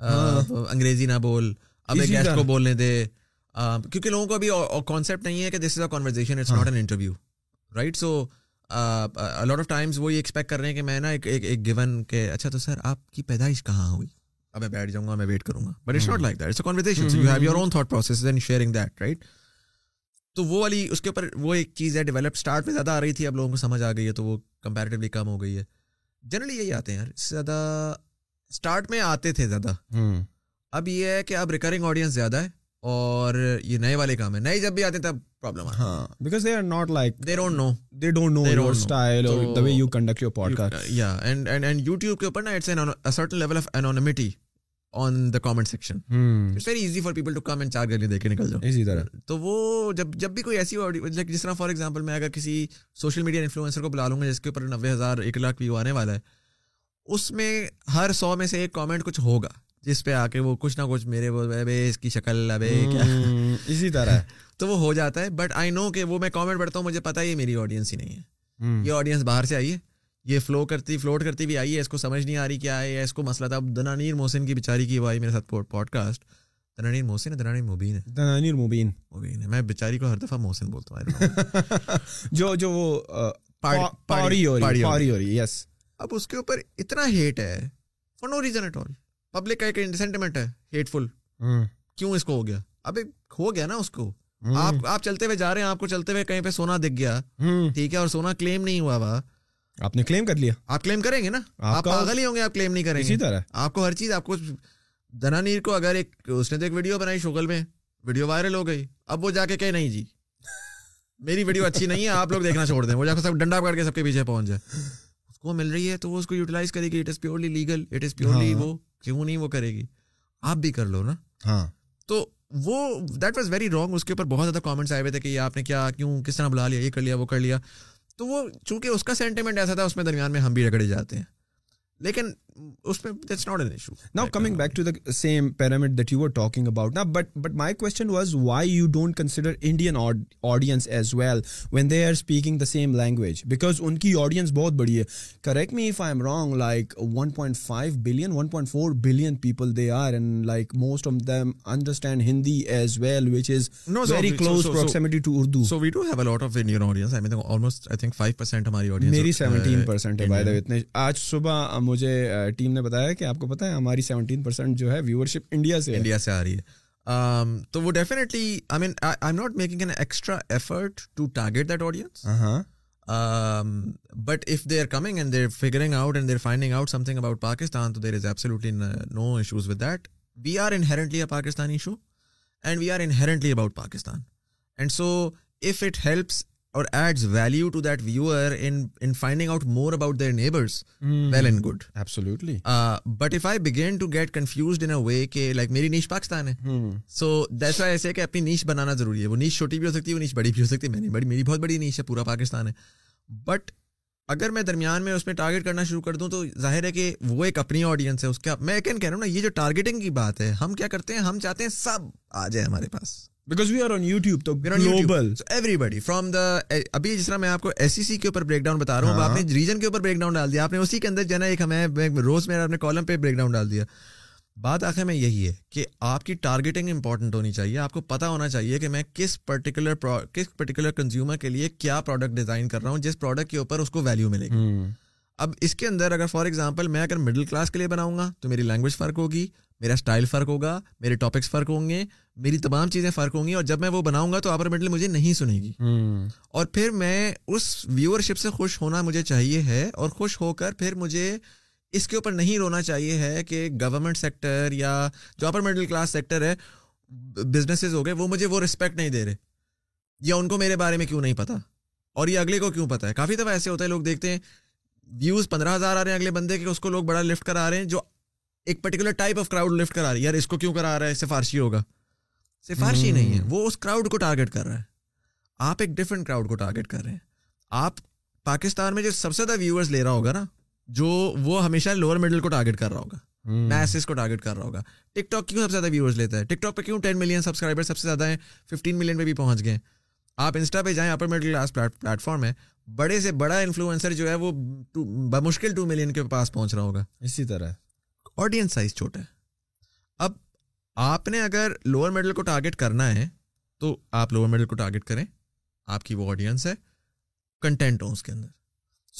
ہاں۔ انگریزی نہ بول گیسٹ کو بولنے دے کیونکہ لوگوں کو ابھی کانسیپٹ نہیں ہے کہ this is a conversation it's not an interview right so a lot of times یہ ایکسپیکٹ کر رہے ہیں کہ میں نا ایک ایک گیون کہ اچھا تو سر آپ کی پیدائش کہاں ہوئی اب میں بیٹھ جاؤں گا میں ویٹ کروں گا but it's not like that it's you have your own thought process and sharing that right تو وہ والی اس کے اوپر وہ ایک چیز ہے ڈیولپ اسٹارٹ میں زیادہ آ رہی تھی اب لوگوں کو سمجھ آ گئی ہے تو وہ کمپیریٹیولی کم ہو گئی ہے جنرلی یہی آتے ہیں یار زیادہ اسٹارٹ میں آتے تھے زیادہ اب یہ ہے کہ اب ریکرنگ آڈینس زیادہ ہے اور یہ نئے والے کام ہے نئے جب بھی آتے تب پرابلم ہاں because they are not like they don't know they don't know your style or the way you conduct your podcast یا اینڈ اینڈ اینڈ یوٹیوب کے اوپر نا it's in a certain level of anonymity on the comment section it's very easy for people to come and چار گلی دیکھ کے نکل جاؤ اسی طرح تو وہ جب جب بھی کوئی ایسی لائک جس طرح فار ایگزامپل میں اگر کسی سوشل میڈیا انفلوئنسر کو بلا لوں گا جس کے اوپر نوے ہزار ایک لاکھ ویو آنے والا ہے اس میں ہر سو میں سے ایک کامنٹ کچھ ہوگا جس پہ آ کے وہ کچھ نہ کچھ میرے بے اس کی شکل ابے کیا اسی طرح تو وہ ہو جاتا ہے بٹ آئی نو کہ وہ میں کامنٹ پڑھتا ہوں مجھے پتا یہ میری آڈینس ہی نہیں ہے یہ آڈینس باہر سے آئی ہے یہ فلو کرتی فلوٹ کرتی بھی آئی ہے اس کو سمجھ نہیں آ رہی کیا ہے اس کو مسئلہ تھا دنانیر محسن کی بیچاری کی وہ آئی میرے ساتھ پوڈ کاسٹ دنانیر محسن ہے دنانیر مبین ہے دنانیر مبین مبین ہے میں بیچاری کو ہر دفعہ محسن بولتا ہوں جو جو وہ پاڑی ہو رہی ہے یس اب اس کے اوپر اتنا ہیٹ ہے for no reason at all public کا ایک سینٹیمنٹ ہے ہیٹ فل کیوں اس کو ہو گیا ابھی ہو گیا نا اس کو آپ آپ چلتے ہوئے جا رہے ہیں آپ کو چلتے ہوئے کہیں پہ سونا دکھ گیا ٹھیک ہے اور سونا کلیم نہیں ہوا ہوا آپ نے کلیم کر لیا آپ کلیم کریں گے نا آپ پاگل ہی ہوں گے آپ کلیم نہیں کریں گے آپ کو ہر چیز آپ کو دنا نیر کو اگر ایک اس نے تو ایک ویڈیو بنائی شوگل میں ویڈیو وائرل ہو گئی اب وہ جا کے کہے نہیں جی میری ویڈیو اچھی نہیں ہے آپ لوگ دیکھنا چھوڑ دیں وہ جا کے سب ڈنڈا پکڑ کے سب کے پیچھے پہنچ جائے اس کو مل رہی ہے تو وہ اس کو یوٹیلائز کرے گی it is purely legal it is purely وہ نہیں وہ کرے گی آپ بھی کر لو نا ہاں تو وہ دیٹ واز ویری رانگ اس کے اوپر بہت زیادہ کامنٹس آئے ہوئے تھے کہ آپ نے کیا کیوں کس طرح بلا لیا یہ کر لیا وہ کر لیا تو وہ چونکہ اس کا سینٹیمنٹ ایسا تھا اس میں درمیان میں ہم بھی رگڑے جاتے ہیں لیکن اس پہ that's not an issue now coming back to the same pyramid that you are talking about نا but but my question was why you don't consider Indian audience as well when they are speaking the same language because ان کی آڈینس بہت بڑی ہے correct me if I am wrong like one point five billion one point four billion people they are and like most of them understand Hindi as well which is very close proximity to Urdu so we do have a lot of Indian audience I mean almost I think five percent ہماری آڈینس میری سیونٹین پرسینٹ ہے بائی دا اتنے آج صبح مجھے ٹیم نے بتایا کہ آپ کو پتا ہے ہماری سیونٹین پرسینٹ جو ہے ویورشپ انڈیا سے انڈیا سے آ رہی ہے um, تو وہ definitely I mean I am not making an extra effort to target that audience but if they are coming and they're figuring out and they're finding out something about Pakistan تو there is absolutely no issues with that we are inherently a Pakistani issue and we are inherently about Pakistan and so if it helps or adds value to that viewer in in finding out more about their neighbours well and good absolutely but if I begin to get confused in a way کہ لائک میری نیچ پاکستان ہے سو دیٹس وائی ایسے کہ اپنی نیچ بنانا ضروری ہے وہ نیچ چھوٹی بھی ہو سکتی ہے وہ نیچ بڑی بھی ہو سکتی ہے میں نے بڑی میری بہت بڑی نیچ ہے پورا پاکستان ہے بٹ اگر میں درمیان میں اس میں ٹارگیٹ کرنا شروع کر دوں تو ظاہر ہے کہ وہ ایک اپنی آڈینس ہے اس کا میں کہہ رہا ہوں نا یہ جو ٹارگیٹنگ کی بات ہے ہم کیا کرتے ہیں ہم چاہتے ہیں سب آ جائے ہمارے پاس because we are on YouTube تو global everybody from the ابھی جس طرح میں آپ کو ایس سی سی کے اوپر بریک ڈاؤن بتا رہا ہوں آپ نے ریجن کے اوپر بریک ڈاؤن ڈال دیا آپ نے اسی کے اندر جو ہے نا ایک ہمیں روز میں اپنے کالم پہ بریک ڈاؤن ڈال دیا بات آخر میں یہی ہے کہ آپ کی ٹارگیٹنگ امپورٹنٹ ہونی چاہیے آپ کو پتا ہونا چاہیے کہ میں کس پرٹیکولر کس پرٹیکولر کنزیومر کے لیے کیا پروڈکٹ ڈیزائن کر رہا ہوں جس پروڈکٹ کے اوپر اس کو ویلیو ملے گی اب اس کے اندر اگر فار ایگزامپل میں اگر مڈل کلاس کے لیے بناؤں گا تو میری لینگویج فرق ہوگی میرا اسٹائل فرق ہوگا میرے ٹاپکس فرق ہوں گے میری تمام چیزیں فرق ہوں گی اور جب میں وہ بناؤں گا تو اپر مڈل مجھے نہیں سنے گی اور پھر میں اس ویورشپ سے خوش ہونا مجھے چاہیے ہے اور خوش ہو کر پھر مجھے اس کے اوپر نہیں رونا چاہیے ہے کہ گورنمنٹ سیکٹر یا جو اپر مڈل کلاس سیکٹر ہے بزنسز ہو گئے وہ مجھے وہ رسپیکٹ نہیں دے رہے یا ان کو میرے بارے میں کیوں نہیں پتا اور یہ اگلے کو کیوں پتا ہے کافی دفعہ ایسے ہوتا ہے لوگ دیکھتے ہیں ویوز پندرہ ہزار آ رہے ہیں اگلے بندے کے اس کو لوگ بڑا لفٹ کرا رہے ہیں جو ایک particular type of crowd lift کرا رہی ہے یار اس کو کیوں کرا رہا ہے سفارشی ہوگا سفارشی نہیں ہے وہ اس کراؤڈ کو ٹارگیٹ کر رہا ہے آپ ایک ڈفرینٹ کراؤڈ کو ٹارگیٹ کر رہے ہیں آپ پاکستان میں جو سب سے زیادہ ویورس لے رہا ہوگا نا جو وہ ہمیشہ لوور مڈل کو ٹارگیٹ کر رہا ہوگا میسز کو ٹارگیٹ کر رہا ہوگا ٹک ٹاک کیوں سب سے زیادہ ویورس لیتا ہے ٹک ٹاک پہ کیوں ٹین ملین سبسکرائبر سب سے زیادہ ہیں ففٹین ملین پہ بھی پہنچ گئے آپ انسٹا پہ جائیں اپر مڈل کلاس پلیٹفارم ہے بڑے سے بڑا انفلوئنسر جو ہے وہ بمشکل ٹو ملین کے پاس پہنچ رہا ہوگا اسی طرح آڈینس سائز چھوٹا ہے اب آپ نے اگر لوور میڈل کو ٹارگیٹ کرنا ہے تو آپ لوور میڈل کو ٹارگیٹ کریں آپ کی وہ آڈینس ہے کنٹینٹ ہو اس کے اندر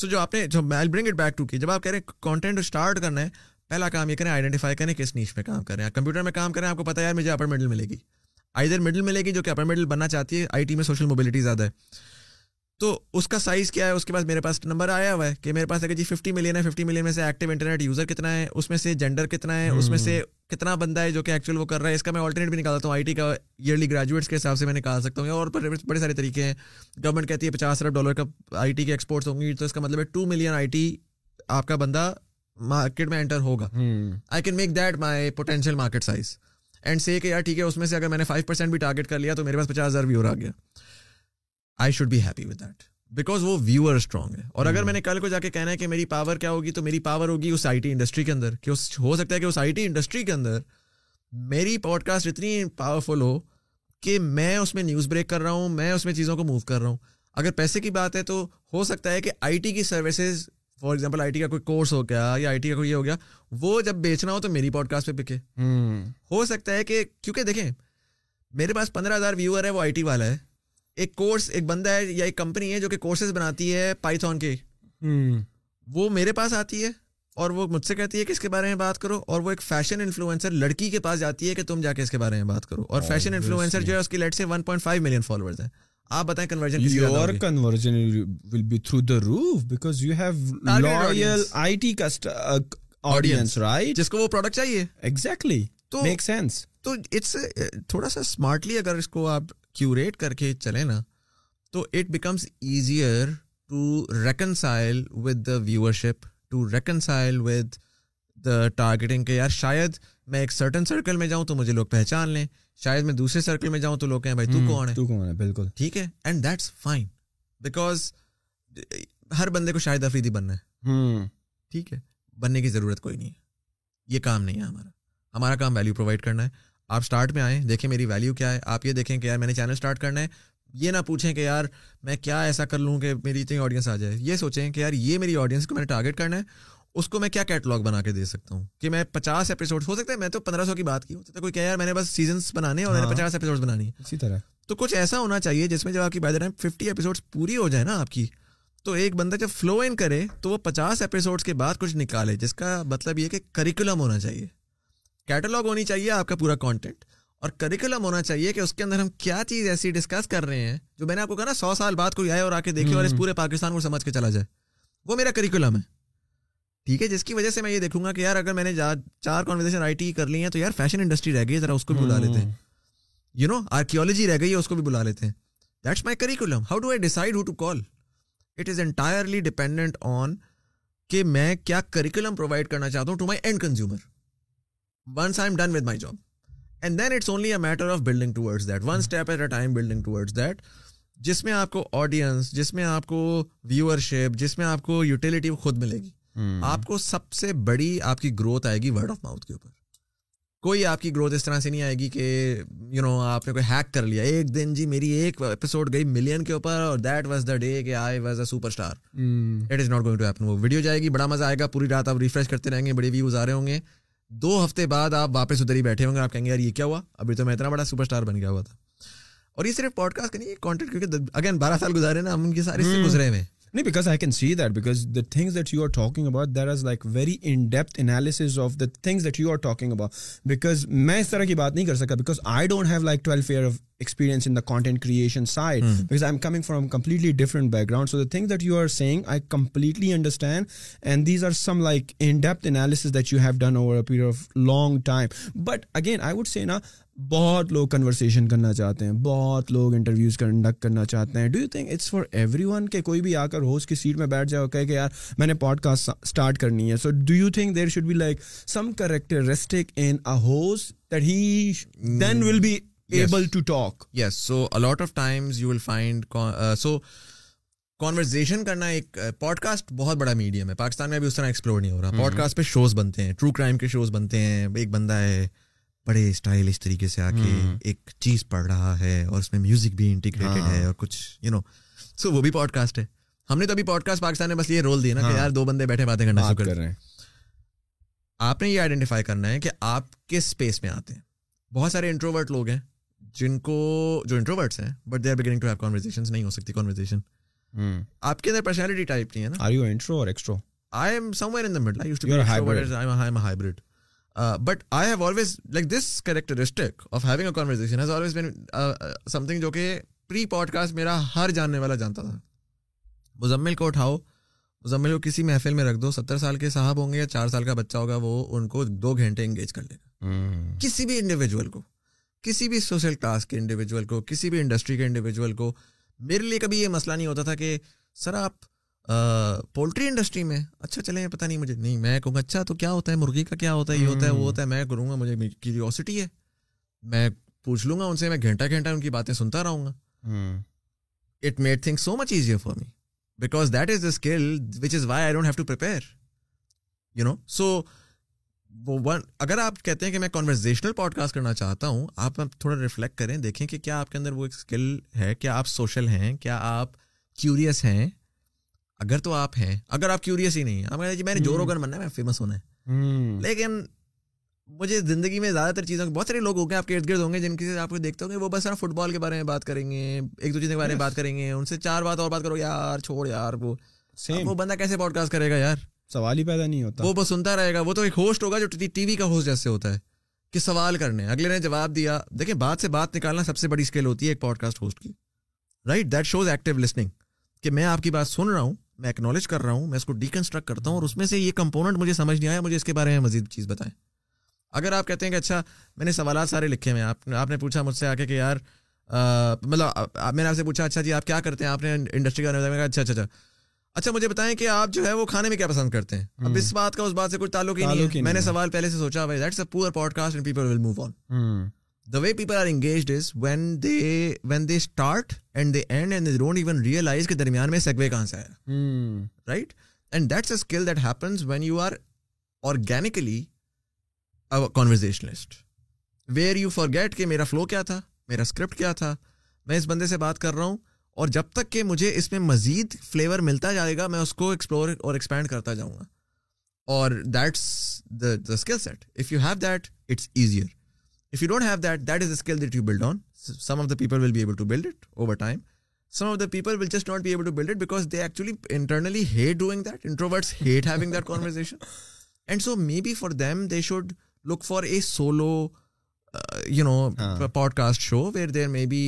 سو جو آپ نے جو برنگ اٹ بیک ٹو کی جب آپ کہہ رہے ہیں کانٹینٹ اسٹارٹ کرنا ہے پہلا کام یہ کریں آئیڈینٹیفائی کریں کس نیچ میں کام کریں کمپیوٹر میں کام کریں آپ کو پتا یار مجھے اپر میڈل ملے گی آئی در میڈل ملے گی جو کہ اپر میڈل بننا چاہتی ہے آئی ٹی میں سوشل موبلٹی زیادہ ہے تو اس کا سائز کیا ہے اس کے بعد میرے پاس نمبر آیا ہوا ہے کہ میرے پاس اگر جی ففٹی ملین ہے ففٹی ملین میں سے ایکٹیو انٹرنیٹ یوزر کتنا ہے اس میں سے جینڈر کتنا ہے اس میں سے کتنا بندہ ہے جو کہ ایکچوئل وہ کر رہا ہے اس کا میں آلٹرنیٹ بھی نکالتا ہوں آئی ٹی کا ایئرلی گریجویٹس کے حساب سے میں نکال سکتا ہوں اور بڑے سارے طریقے ہیں گورنمنٹ کہتی ہے پچاس ارب ڈالر کا آئی ٹی کے ایکسپورٹس ہوں گی تو اس کا مطلب ہے ٹو ملین آئی ٹی آپ کا بندہ مارکیٹ میں انٹر ہوگا I can make that my potential market size and see کہ یار ٹھیک ہے اس میں سے اگر میں نے فائیو پرسینٹ بھی ٹارگیٹ کر لیا تو میرے پاس پچاس ہزار بھی آ گیا I should be happy with that because وہ ویور اسٹرانگ ہے اور اگر hmm. میں نے کل کو جا کے کہنا ہے کہ میری پاور کیا ہوگی تو میری پاور ہوگی اس آئی ٹی انڈسٹری کے اندر کہ اس ہو سکتا ہے کہ اس آئی ٹی انڈسٹری کے اندر میری پوڈ کاسٹ اتنی پاورفل ہو کہ میں اس میں نیوز بریک کر رہا ہوں میں اس میں چیزوں کو موو کر رہا ہوں اگر پیسے کی بات ہے تو ہو سکتا ہے کہ آئی ٹی کی services for example I T کا کوئی کورس ہو گیا یا آئی ٹی کا کوئی یہ ہو گیا وہ جب بیچنا ہو تو میری پوڈ کاسٹ پہ بکے hmm. ہو سکتا ہے کہ کیونکہ دیکھیں میرے پاس پندرہ ہزار ویور ہے وہ آئی ٹی والا ہے ایک ایک ایک کورس بندہ ہے ہے یا کمپنی جو کہ کورسز بناتی ہے وہ میرے پاس آتی ہے اور وہ وہ مجھ سے سے کہتی ہے ہے ہے کہ کہ اس اس اس اس کے کے کے کے بارے بارے میں میں بات بات کرو کرو اور اور ایک فیشن فیشن انفلوئنسر انفلوئنسر لڑکی پاس جاتی تم جا جو کی لیٹ ملین فالوورز ہیں uh, تھوڑا سا اگر کو آپ کیوریٹ کر کے چلے نا تو it becomes easier to reconcile with the viewership to reconcile with the targeting کہ یار شاید میں ایک سرٹن سرکل میں جاؤں تو مجھے لوگ پہچان لیں شاید میں دوسرے سرکل میں جاؤں تو لوگ کہیں بھائی تو تو کون ہے بالکل ٹھیک ہے اینڈ دیٹس فائن بیکاز ہر بندے کو شاید افریدی بننا ہے hmm. ٹھیک ہے بننے کی ضرورت کوئی نہیں ہے یہ کام نہیں ہے ہمارا ہمارا کام ویلیو پرووائڈ کرنا ہے آپ اسٹارٹ میں آئیں دیکھیں میری ویلیو کیا ہے آپ یہ دیکھیں کہ یار میں نے چینل اسٹارٹ کرنا ہے یہ نہ پوچھیں کہ یار میں کیا ایسا کر لوں کہ میری اتنی آڈینس آ جائے یہ سوچیں کہ یار یہ میری آڈینس کو میں نے ٹارگیٹ کرنا ہے اس کو میں کیا کیٹلاگ بنا کے دے سکتا ہوں کہ میں پچاس ایپیسوڈ ہو سکتے ہیں میں تو پندرہ سو کی بات کی کوئی کہ یار میں نے بس سیزنس بنانے ہیں اور میں نے ہاں۔ پچاس ایپیسوڈ بنانی ہے اسی طرح تو کچھ ایسا ہونا چاہیے جس میں جب آپ کی بات ٹائم ففٹی ایپیسوڈس پوری ہو جائے نا آپ کی تو ایک بندہ جب فلو ان کرے تو وہ پچاس ایپیسوڈس کے بعد کچھ نکالے جس کا مطلب یہ کہ کریکولم ہونا چاہیے کیٹلاگ ہونی چاہیے آپ کا پورا کانٹینٹ اور کریکولم ہونا چاہیے کہ اس کے اندر ہم کیا چیز ایسی ڈسکس کر رہے ہیں جو میں نے آپ کو کہا نا سو سال بعد کوئی آئے اور آ کے دیکھے اور اس پورے پاکستان کو سمجھ کے چلا جائے وہ میرا کریکولم ہے ٹھیک ہے جس کی وجہ سے میں یہ دیکھوں گا کہ یار اگر میں نے چار کانورزیشن آئی ٹی کر لی ہیں تو یار فیشن انڈسٹری رہ گئی ہے ذرا اس کو بھی بلا لیتے ہیں یو نو آرکیولوجی رہ گئی ہے اس کو بھی بلا لیتے ہیں that's my curriculum how do I decide who to call it is entirely on کہ میں کیا کریکولم پرووائڈ کرنا چاہتا ہوں to my end consumer once I am done with my job and then it's only a matter of building towards that one step at a time building towards that جس میں آپ کو آڈینس جس میں آپ کو ویور شپ جس میں آپ کو یوٹیلیٹی خود ملے گی hmm. آپ کو سب سے بڑی آپ کی گروتھ آئے گی ورڈ آف ماؤتھ کے اوپر کوئی آپ کی گروتھ اس طرح سے نہیں آئے گی کہ یو نو آپ نے کوئی ہیک کر لیا ایک دن جی میری ایک ایپیسوڈ گئی ملین کے اوپر اور دیٹ واز دا ڈے کہ I was a superstar it is not going to happen وہ ویڈیو جائے گی بڑا مزہ آئے گا پوری رات آپ ریفریش کرتے رہیں گے بڑے ویوز آ رہے ہوں گے دو ہفتے بعد آپ واپس ادھر ہی بیٹھے ہوں گے آپ کہیں گے یار یہ کیا ہوا ابھی تو میں اتنا بڑا سپر اسٹار بن گیا ہوا تھا اور یہ صرف پوڈ کاسٹ نہیں کانٹیکٹ کیونکہ اگین بارہ سال گزارے نا ہم ان کے سارے گزرے ہوئے نہیں because I can see that because the things that you are talking about there is like very in depth analysis of the things that you are talking about because میں اس طرح کی بات نہیں کر سکتا because I don't have like twelve year of experience in the content creation side because I am coming from completely different background so the thing that you are seeing I completely understand and these are some like in depth analysis that you have done over period of long time but again I would see نا بہت لوگ کنورسیشن کرنا چاہتے ہیں بہت لوگ انٹرویوز کنڈکٹ کرنا چاہتے ہیں do you think it's for everyone کہ کوئی بھی آ کر ہوس کی سیٹ میں بیٹھ جائے اور کہے کہ یار میں نے پوڈ کاسٹ اسٹارٹ کرنی ہے so do you think there should be like some characteristic in he then will be able to talk yes so a lot of times you will find so conversation کرنا ایک پوڈ uh, کاسٹ بہت بڑا میڈیم ہے پاکستان میں ابھی اس طرح ایکسپلور نہیں ہو رہا پوڈ mm-hmm. کاسٹ پہ شوز بنتے ہیں ٹرو کرائم کے شوز بنتے ہیں ایک بندہ ہے بڑے اسٹائلش طریقے سے آ کے ایک چیز پڑھ رہا ہے اور اس میں میوزک بھی انٹیگریٹڈ ہاں۔ ہے اور کچھ یو نو سو وہ بھی پوڈ کاسٹ ہے ہم نے تو ابھی پوڈ کاسٹ پاکستان میں بس یہ رول دیا نا کہ ہاں۔ یار دو بندے بیٹھے باتیں کرنا شروع کر رہے ہیں آپ نے یہ آئیڈینٹیفائی کرنا ہے کہ آپ کس اسپیس میں آتے ہیں بہت سارے انٹروورٹ لوگ ہیں جن کو جو انٹروورٹس ہیں but they are beginning to have conversations نہیں ہو سکتی کانورزیشن آپ کے اندر پرسنالٹی ٹائپ نہیں ہے نا are you intro or extro I am somewhere in the middle I used to be hybrid I am hybrid but I have always like this characteristic of having a conversation has always been something جو کہ پری پوڈ کاسٹ میرا ہر جاننے والا جانتا تھا مزمل کو اٹھاؤ مزمل کو کسی محفل میں رکھ دو ستر سال کے صاحب ہوں گے یا چار سال کا بچہ ہوگا وہ ان کو دو گھنٹے انگیج کر لے گا کسی بھی انڈیویجول کو کسی بھی سوشل کلاس کے انڈیویجول کو کسی بھی انڈسٹری کے انڈیویجول کو میرے لیے کبھی یہ مسئلہ نہیں ہوتا تھا کہ سر آپ پولٹری انڈسٹری میں اچھا چلیں پتا نہیں مجھے نہیں میں کہوں گا اچھا تو کیا ہوتا ہے مرغی کا کیا ہوتا ہے یہ ہوتا ہے وہ ہوتا ہے میں کروں گا مجھے کیوریوسٹی ہے میں پوچھ لوں گا ان سے میں گھنٹہ گھنٹہ ان کی باتیں سنتا رہوں گا it made think so much easier for me because that is the skill which is why I don't have to prepare you know so اگر آپ کہتے ہیں کہ میں کانورزیشنل پوڈ کاسٹ کرنا چاہتا ہوں آپ تھوڑا ریفلیکٹ کریں دیکھیں کہ کیا آپ کے اندر وہ ایک اسکل ہے کیا آپ سوشل ہیں کیا آپ کیوریس ہیں اگر تو آپ ہیں اگر آپ کیوریس ہی نہیں ہیں جی میں نے روگن بننا ہے میں فیمس ہونا ہے لیکن مجھے زندگی میں زیادہ تر چیزوں بہت سارے لوگ ہوں گے آپ کے ارد گرد ہوں گے جن کی آپ کو دیکھتے ہوں گے وہ بس فٹ بال کے بارے میں بات کریں گے ایک دو دوسرے کے بارے میں بات کریں گے ان سے چار بات اور بات کرو یار چھوڑ یار وہ وہ بندہ کیسے پوڈ کاسٹ کرے گا یار سوال ہی پیدا نہیں ہوتا وہ بس سنتا رہے گا وہ تو ایک ہوسٹ ہوگا جو ٹی وی کا ہوسٹ جیسے ہوتا ہے کہ سوال کرنے اگلے نے جواب دیا دیکھیں بات سے بات نکالنا سب سے بڑی اسکل ہوتی ہے ایک پوڈ کاسٹ ہوسٹ کی right that shows active listening کہ میں آپ کی بات سن رہا ہوں میں ایکنالج کر رہا ہوں میں اس کو ڈیکنسٹرکٹ کرتا ہوں اور اس میں سے یہ کمپوننٹ مجھے سمجھ نہیں آیا مجھے اس کے بارے میں مزید چیز بتائیں اگر آپ کہتے ہیں کہ اچھا میں نے سوالات سارے لکھے ہوئے آپ نے پوچھا مجھ سے آ کے کہ یار مطلب میں نے آپ سے پوچھا اچھا جی آپ کیا کرتے ہیں آپ نے انڈسٹری کا نظر اچھا اچھا اچھا مجھے بتائیں کہ آپ جو ہے وہ کھانے میں کیا پسند کرتے ہیں اب اس بات کا اس بات سے کوئی تعلق ہی نہیں ہے میں نے سوال پہلے سے سوچا podcast people will move on the way people are is when they when they start and they and and they don't even realize کے درمیان میں سیگوے کہاں سے آیا right and that's a skill that when you are organically where you forget کہ میرا فلو کیا تھا میرا اسکرپٹ کیا تھا میں اس بندے سے بات کر رہا ہوں اور جب تک کہ مجھے اس میں مزید فلیور ملتا جائے گا میں اس کو ایکسپلور اور ایکسپینڈ کرتا جاؤں گا اور that's the the skill set if you have that it's easier if you you don't have that that that is skill build build on some of the people will be able to it over time some of the people will just not be able to build it they actually internally hate doing that introverts hate having that conversation and so may be for them they should look for a solo you know podcast show where there may be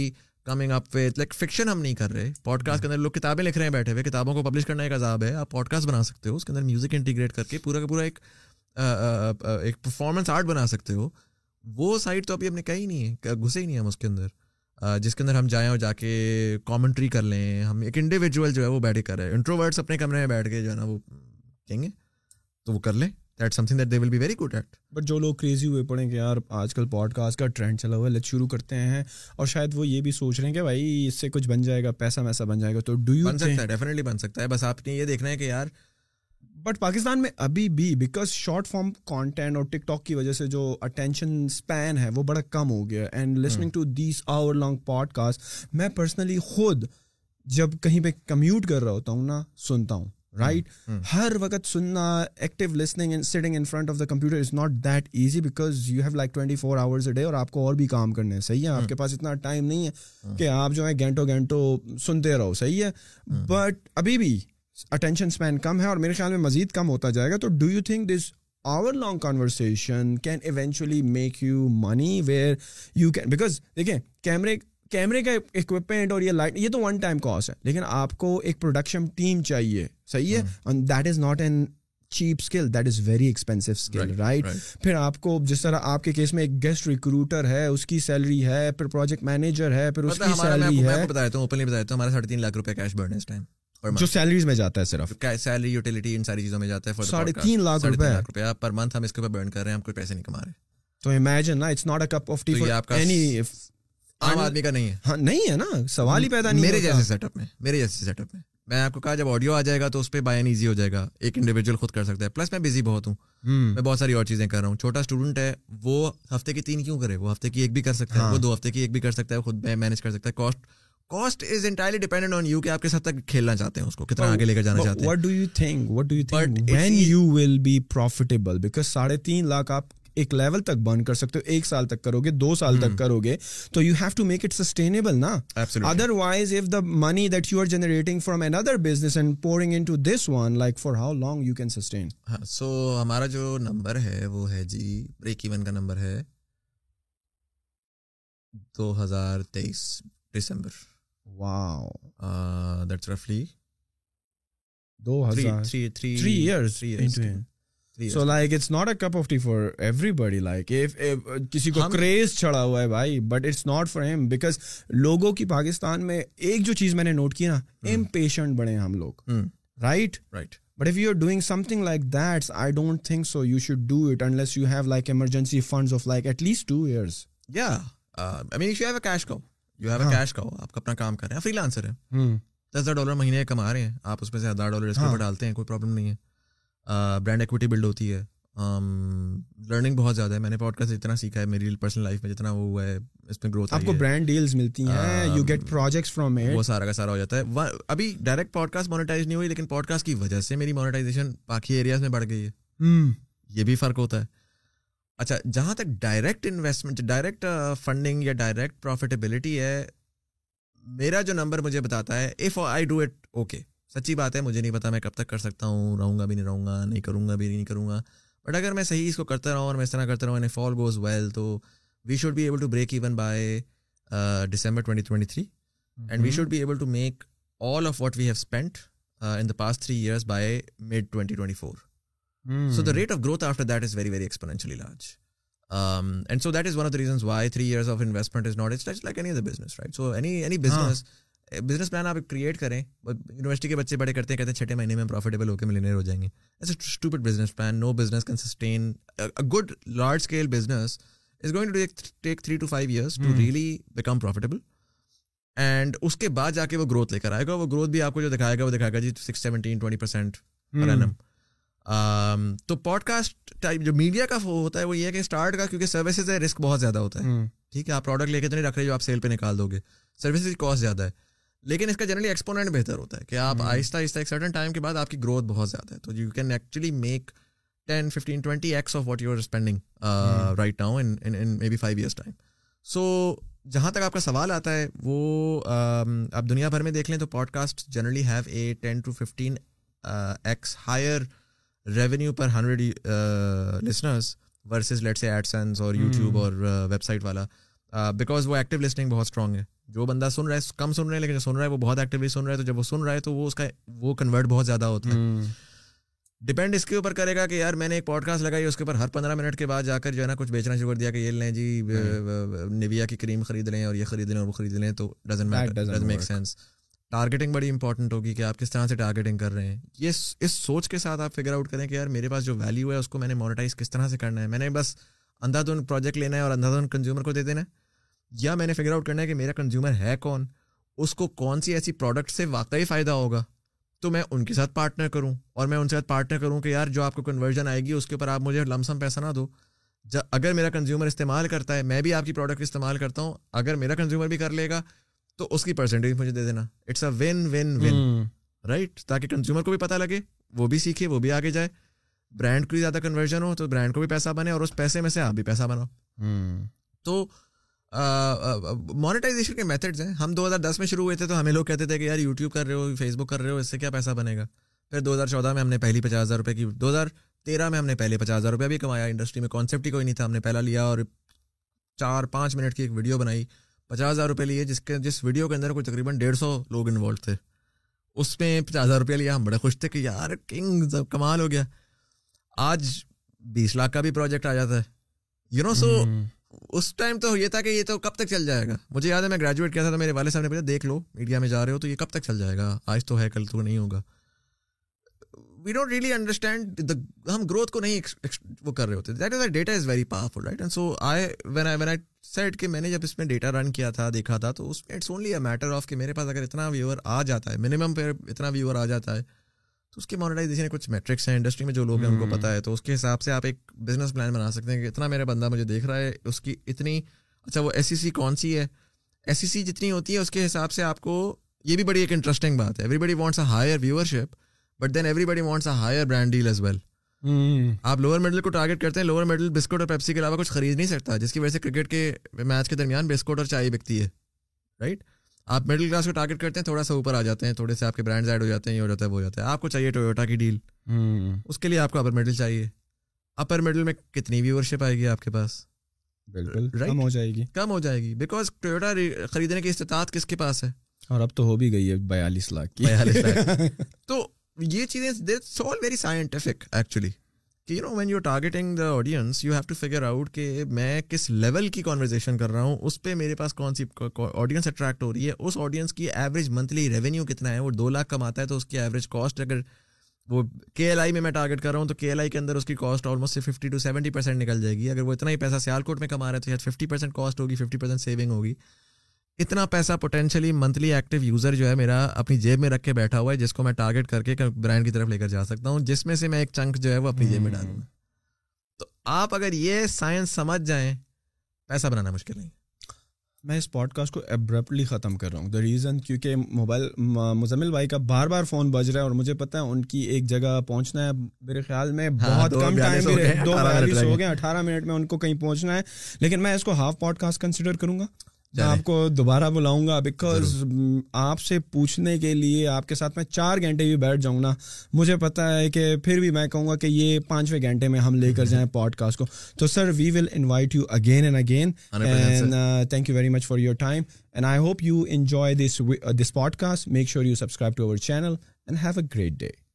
coming up with like fiction ہم نہیں کر رہے پوڈ کاسٹ کے اندر لوگ کتابیں لکھ رہے ہیں بیٹھے ہوئے کتابوں کو پبلش کرنا ایک عذاب ہے آپ پوڈ کاسٹ بنا سکتے ہو اس کے اندر میوزک انٹیگریٹ کر کے پورا کا پورا ایک پرفارمنس آرٹ بنا سکتے ہو وہ سائڈ تو ابھی ہم نے کہی ہی نہیں ہے گھسے ہی نہیں ہم اس کے اندر جس کے اندر ہم جائیں اور جا کے کامنٹری کر لیں ہم ایک انڈیویجول جو ہے وہ بیٹھے ہیں انٹروورٹس اپنے کمرے میں بیٹھ کے جو ہے نا وہ کہیں گے تو وہ کر لیں that something that they will be very good at but جو لوگ کریزی ہوئے پڑیں کہ یار آج کل پوڈ کاسٹ کا ٹرینڈ چلا ہوا ہے لچ شروع کرتے ہیں اور شاید وہ یہ بھی سوچ رہے ہیں کہ بھائی اس سے کچھ بن جائے گا پیسہ ویسا بن جائے گا تو ڈو یو بن سکتا ہے ڈیفینیٹلی بن سکتا ہے بس آپ نے یہ دیکھنا ہے کہ یار بٹ پاکستان میں ابھی بھی بیکاز شارٹ فارم کانٹینٹ اور ٹک ٹاک کی وجہ سے جو اٹینشن اسپین ہے وہ بڑا کم ہو گیا and listening to these hour long podcast میں پرسنلی خود جب کہیں پہ کمیوٹ کر رہا ہوتا ہوں نا سنتا ہوں رائٹ ہر وقت سننا active listening sitting in front of the computer is not that easy because you have like twenty four hours a day اور آپ کو اور بھی کام کرنا ہے صحیح ہے آپ hmm. کے پاس اتنا ٹائم نہیں ہے hmm. کہ آپ جو ہے گھنٹوں گھنٹوں سنتے رہو صحیح ہے بٹ hmm. ابھی بھی اٹینشن اسپین کم ہے اور میرے خیال میں مزید کم ہوتا جائے گا تو do you think this hour long conversation can eventually make you money where you can because دیکھیں کیمرے کیمرے کا اکوپمنٹ اور یہ لائٹ یہ تو ون ٹائم کاسٹ ہے لیکن آپ کو ایک پروڈکشن ٹیم چاہیے صحیح ہے that is not an cheap skill that is very expensive skill right پھر آپ کو جس طرح آپ کے کیس میں ایک گیسٹ ریکروٹر ہے اس کی سیلری ہے پھر پروجیکٹ مینیجر ہے پھر اس کی سیلری ہے بتا دیتا ہوں اوپنلی بتا دیتا ہوں ہمارا ساڑھے تین لاکھ روپے کیش برن ہے اس ٹائم جو سیلریز میں جاتا ہے صرف سیلری یوٹیلیٹی ان ساری چیزوں میں جاتا ہے ساڑھے تین لاکھ روپے روپیہ پر منتھ ہم اس کے اوپر برن کر رہے ہیں ہم کوئی پیسے نہیں کما رہے تو امیجن نا it's not a cup of tea for any عام آدمی کا نہیں ہے ہاں نہیں ہے نا سوال ہی پیدا نہیں میرے جیسے سیٹ اپ میں میرے جیسے سیٹ اپ میں میں آپ کو کہا جب آڈیو آ جائے گا تو اس پہ بائی این ایزی ہو جائے گا ایک انڈیویجول خود کر سکتا ہے پلس میں بزی بہت ہوں میں بہت ساری اور چیزیں کر رہا ہوں چھوٹا اسٹوڈنٹ ہے وہ ہفتے کی تین کیوں کرے وہ ہفتے کی ایک بھی کر سکتا ہے ہاں۔ وہ دو ہفتے کی ایک بھی کر سکتا ہے خود میں مینج کر سکتا ہے cast cast is entirely dependent on you کہ آپ کس حد تک کھیلنا چاہتے ہیں اس کو کتنا آگے لے کر جانا چاہتے ہیں what do you think what do you think when you will be profitable because ساڑھے تین لاکھ آپ ایک لیول تک برن کر سکتے ہو ایک سال تک کرو گے دو سال تک hmm. کرو گے تو you have to make it sustainable نا otherwise if the money that you are generating from an other business and pouring into this one like for how long you can sustain so ہمارا جو نمبر ہے وہ ہے جی بریک ایون کا نمبر ہے دو ہزار تیئیس دسمبر واو دیٹس رفلی لوگوں کی پاکستان میں ایک جو چیز میں نے نوٹ کی نا امپیشنٹ بڑے ہم لوگ right right but if you are doing something like that's I don't think so you should do it unless you have like emergency fund of like at least two years you have a cash cow آپ اپنا کام کر رہے ہیں فری لانسر ہے دس ہزار ڈالر مہینے کما رہے ہیں آپ اس میں سے ہزار ڈالر اس کے ہاں۔ اوپر ڈالتے ہیں کوئی پرابلم نہیں ہے برانڈ ایکوٹی بلڈ ہوتی ہے لرننگ بہت زیادہ ہے میں نے پوڈ کاسٹ اتنا سیکھا ہے میری پرسنل لائف میں جتنا وہ ہوا ہے اس میں گروتھ آپ کو برانڈ ڈیلز ملتی ہیں یو گیٹ پروجیکٹس فرام وہ سارا کا سارا ہو جاتا ہے ابھی ڈائریکٹ پوڈ کاسٹ مونیٹائز نہیں ہوئی لیکن پوڈ کاسٹ کی وجہ سے میری مونیٹائزیشن باقی ایریاز میں بڑھ گئی ہے یہ بھی فرق ہوتا ہے اچھا جہاں تک ڈائریکٹ انویسٹمنٹ ڈائریکٹ فنڈنگ یا ڈائریکٹ پروفیٹیبلٹی ہے میرا جو نمبر مجھے بتاتا ہے if I do it okay سچی بات ہے مجھے نہیں پتا میں کب تک کر سکتا ہوں رہوں گا بھی نہیں رہوں گا نہیں کروں گا بھی نہیں کروں گا بٹ اگر میں صحیح اس کو کرتا رہا ہوں اور میں اس طرح کرتا رہا ہوں فال گوز ویل تو we should be able to break even by December twenty twenty three and we should be able to make all of what we have spend in the past three years by mid twenty twenty four so the rate of growth after that is very very exponentially large and so that is one of the reasons why three years of investment is not it's like any other business right so any any business business plan آپ کریٹ کریں یونیورسٹی کے بچے بڑے کرتے ہیں کہتے ہیں چھٹے مہینے میں پروفیٹیبل ہو کے ملینئر ہو جائیں گے stupid business plan no business can sustain good large scale business is going to take three to five years to really become profitable and اس کے بعد جا کے وہ گروتھ لے کر آئے گا وہ گروتھ بھی آپ کو جو دکھائے گا وہ دکھائے گا جی سکس سیونٹین ٹوئنٹی پرسینٹ تو پوڈ کاسٹ جو میڈیا کا ہوتا ہے وہ یہ کہ اسٹارٹ کا کیونکہ سروسز ہے رسک بہت زیادہ ہوتا ہے ٹھیک ہے آپ پروڈکٹ لے کے تو نہیں رکھ رہے جو آپ سیل پہ نکال دو گے سروسز کی کاسٹ زیادہ ہے لیکن اس کا جنرلی ایکسپوننٹ بہتر ہوتا ہے کہ آپ آہستہ آہستہ ایک سرٹن ٹائم کے بعد آپ کی گروتھ بہت زیادہ ہے تو you can actually make ten fifteen twenty x of what you are spending right now in be five years time so جہاں تک آپ کا سوال آتا ہے وہ آپ دنیا بھر میں دیکھ لیں تو podcast generally have a ten to fifteen x higher revenue per hundred listeners versus let say ad sense اور یوٹیوب اور ویب سائٹ والا بیکاز وہ ایکٹیو لسننگ بہت اسٹرانگ ہے جو بندہ سن رہا ہے کم سن رہے ہیں وہ بہت ایکٹیولی سن رہا ہے تو جب وہ سن رہا ہے تو وہ وہ اس کا کنورٹ بہت زیادہ ہوتا ہے ڈپینڈ اس کے اوپر کرے گا کہ یار میں نے ایک پوڈ کاسٹ لگائی اس کے اوپر ہر پندرہ منٹ کے بعد جا کر جو ہے نا کچھ بیچنا شروع کر دیا کہ یہ لیں جی نیویا کی کریم خرید لیں اور یہ خرید لیں اور وہ خرید لیں تو میک سینس ٹارگیٹنگ بڑی امپورٹنٹ ہوگی کہ آپ کس طرح سے ٹارگیٹنگ کر رہے ہیں یہ اس سوچ کے ساتھ آپ فگر آؤٹ کریں کہ یار میرے پاس جو ویلیو ہے اس کو میں نے مونیٹائز کس طرح سے کرنا ہے میں نے بس اندھا دھن پروجیکٹ لینا ہے اور اندھا دھن کنزیومر کو دے دینا ہے یا میں نے فگر آؤٹ کرنا ہے کہ میرا کنزیومر ہے کون اس کو کون سی ایسی پروڈکٹ سے واقعی فائدہ ہوگا تو میں ان کے ساتھ پارٹنر کروں اور میں ان کے ساتھ پارٹنر کروں کہ یار جو آپ کو کنورژن آئے گی اس کے اوپر آپ مجھے لم سم پیسہ نہ دو اگر میرا کنزیومر استعمال کرتا ہے میں بھی آپ کی پروڈکٹ استعمال کرتا ہوں اگر میرا کنزیومر بھی کر لے گا تو اس کی پرسنٹیج مجھے دے دینا it's a one one one right تاکہ کنزیومر کو بھی پتا لگے وہ بھی سیکھے وہ بھی آگے جائے برانڈ کو زیادہ کنورژن ہو تو برانڈ کو بھی پیسہ بنے اور اس پیسے میں سے آپ بھی پیسہ بناؤ تو مانیٹائزیشن کے میتھڈز ہیں ہم دو ہزار دس میں شروع ہوئے تھے تو ہمیں لوگ کہتے تھے کہ یار یوٹیوب کر رہے ہو فیس بک کر رہے ہو اس سے کیا پیسہ بنے گا پھر دو ہزار چودہ میں ہم نے پہلی پچاس ہزار روپے کی دو ہزار تیرہ میں ہم نے پہلے پچاس ہزار روپیہ بھی کمایا انڈسٹری میں کانسیپٹ ہی کوئی نہیں تھا ہم نے پہلا لیا اور چار پانچ منٹ کی ایک ویڈیو بنائی پچاس ہزار روپے لیے جس کے جس ویڈیو کے اندر کوئی تقریباً ڈیڑھ سو لوگ انوالو تھے اس میں پچاس ہزار روپیہ لیا ہم بڑے خوش تھے کہ یار کنگ کمال ہو گیا آج بیس لاکھ کا بھی پروجیکٹ آ جاتا ہے یو نو سو اس ٹائم تو یہ تھا کہ یہ تو کب تک چل جائے گا مجھے یاد ہے میں گریجویٹ کیا تھا میرے والد صاحب نے پوچھا دیکھ لو میڈیا میں جا رہے ہو تو یہ کب تک چل جائے گا آج تو ہے کل تو نہیں ہوگا وی ڈونٹ ریلی انڈرسٹینڈ ہم گروتھ کو نہیں وہ کر رہے ہوتے is very powerful right and so I when I when I said کہ میں نے جب اس میں ڈیٹا رن کیا تھا دیکھا تھا تو اس میں it's only a matter of کہ میرے پاس اگر اتنا ویور آ جاتا ہے منیمم پہ اتنا ویور آ جاتا ہے تو اس کے مانیٹائزیشن کچھ میٹرکس ہیں انڈسٹری میں جو لوگ ہیں ان کو hmm. پتہ ہے تو اس کے حساب سے آپ ایک بزنس پلان بنا سکتے ہیں کہ اتنا میرا بندہ مجھے دیکھ رہا ہے اس کی اتنی اچھا وہ ایس سی سی کون سی ہے ایس سی سی جتنی ہوتی ہے اس کے حساب سے آپ کو یہ بھی بڑی ایک انٹرسٹنگ بات ہے everybody wants a higher viewership but then everybody wants higher brand deal as well آپ لوور مڈل کو ٹارگیٹ کرتے ہیں لوور مڈل بسکٹ اور پیپسی کے علاوہ کچھ خرید نہیں سکتا جس کی وجہ سے کرکٹ کے میچ کے درمیان بسکٹ اور چائے بکتی ہے رائٹ آپ مڈل کلاس کو ٹارگیٹ کرتے ہیں تھوڑا سا اوپر آ جاتے ہیں تھوڑے سے آپ کے برانڈز ایڈ ہو جاتے ہیں یہ ہو جاتا ہے وہ ہو جاتا ہے آپ کو چاہیے ٹویوٹا کی ڈیل hmm. اس کے لیے آپ کو اپر مڈل چاہیے اپر مڈل میں کتنی ویور شپ آئے گی آپ کے پاس کم ہو جائے گی کم ہو جائے گی بیکاز ٹویوٹا خریدنے کی استطاعت کس کے پاس ہے اور اب تو ہو بھی گئی ہے بیالیس لاکھ کی تو یہ چیزیں this all very scientific actually کہ you know when you targeting the audience you have to figure out کہ میں کس لیول کی کانورزیشن کر رہا ہوں اس پہ میرے پاس کون سی آڈینس اٹریکٹ ہو رہی ہے اس آڈینس کی ایوریج منتھلی ریونیو کتنا ہے وہ دو لاکھ کماتا ہے تو اس کی ایوریج کاسٹ اگر وہ کے ایل آئی میں میں ٹارگیٹ کر رہا ہوں تو کے ایل آئی کے اندر اس کی کاسٹ سے ففٹی ٹو سیونٹی پرسینٹ نکل جائے گی اگر وہ اتنا ہی پیسہ سیال کوٹ میں کما رہا ہے تو شاید ففٹی پرسینٹ کاسٹ ہوگی ففٹی پرسینٹ سیونگ ہوگی اتنا پیسہ پوٹینشلی منتھلی ایکٹیو یوزر جو ہے میرا اپنی جیب میں رکھ کے بیٹھا ہوا ہے جس کو میں ٹارگیٹ کر کے برانڈ کی طرف لے کر جا سکتا ہوں جس میں سے میں ایک چنک جو ہے وہ اپنی جیب میں ڈالوں گا تو آپ اگر یہ سائنس سمجھ جائیں پیسہ بنانا مشکل نہیں میں اس پوڈ کاسٹ کو ایبرپٹلی ختم کر رہا ہوں دا ریزن کیونکہ موبائل مزمل بھائی کا بار بار فون بج رہا ہے اور مجھے پتا ہے ان کی ایک جگہ پہنچنا ہے میرے خیال میں ہاں، بہت کم ٹائم دو بیالیس ہو گئے اٹھارہ منٹ میں ان کو کہیں پہنچنا ہے لیکن میں اس کو ہاف پوڈ کاسٹ کنسیڈر کروں گا میں آپ کو دوبارہ بلاؤں گا بیکاز آپ سے پوچھنے کے لیے آپ کے ساتھ میں چار گھنٹے بھی بیٹھ جاؤں نا مجھے پتا ہے کہ پھر بھی میں کہوں گا کہ یہ پانچویں گھنٹے میں ہم لے کر جائیں پوڈ کاسٹ کو تو sir we will invite you again and again and thank you very much for your time and I hope you enjoy this this podcast make sure you subscribe to our channel and have a great day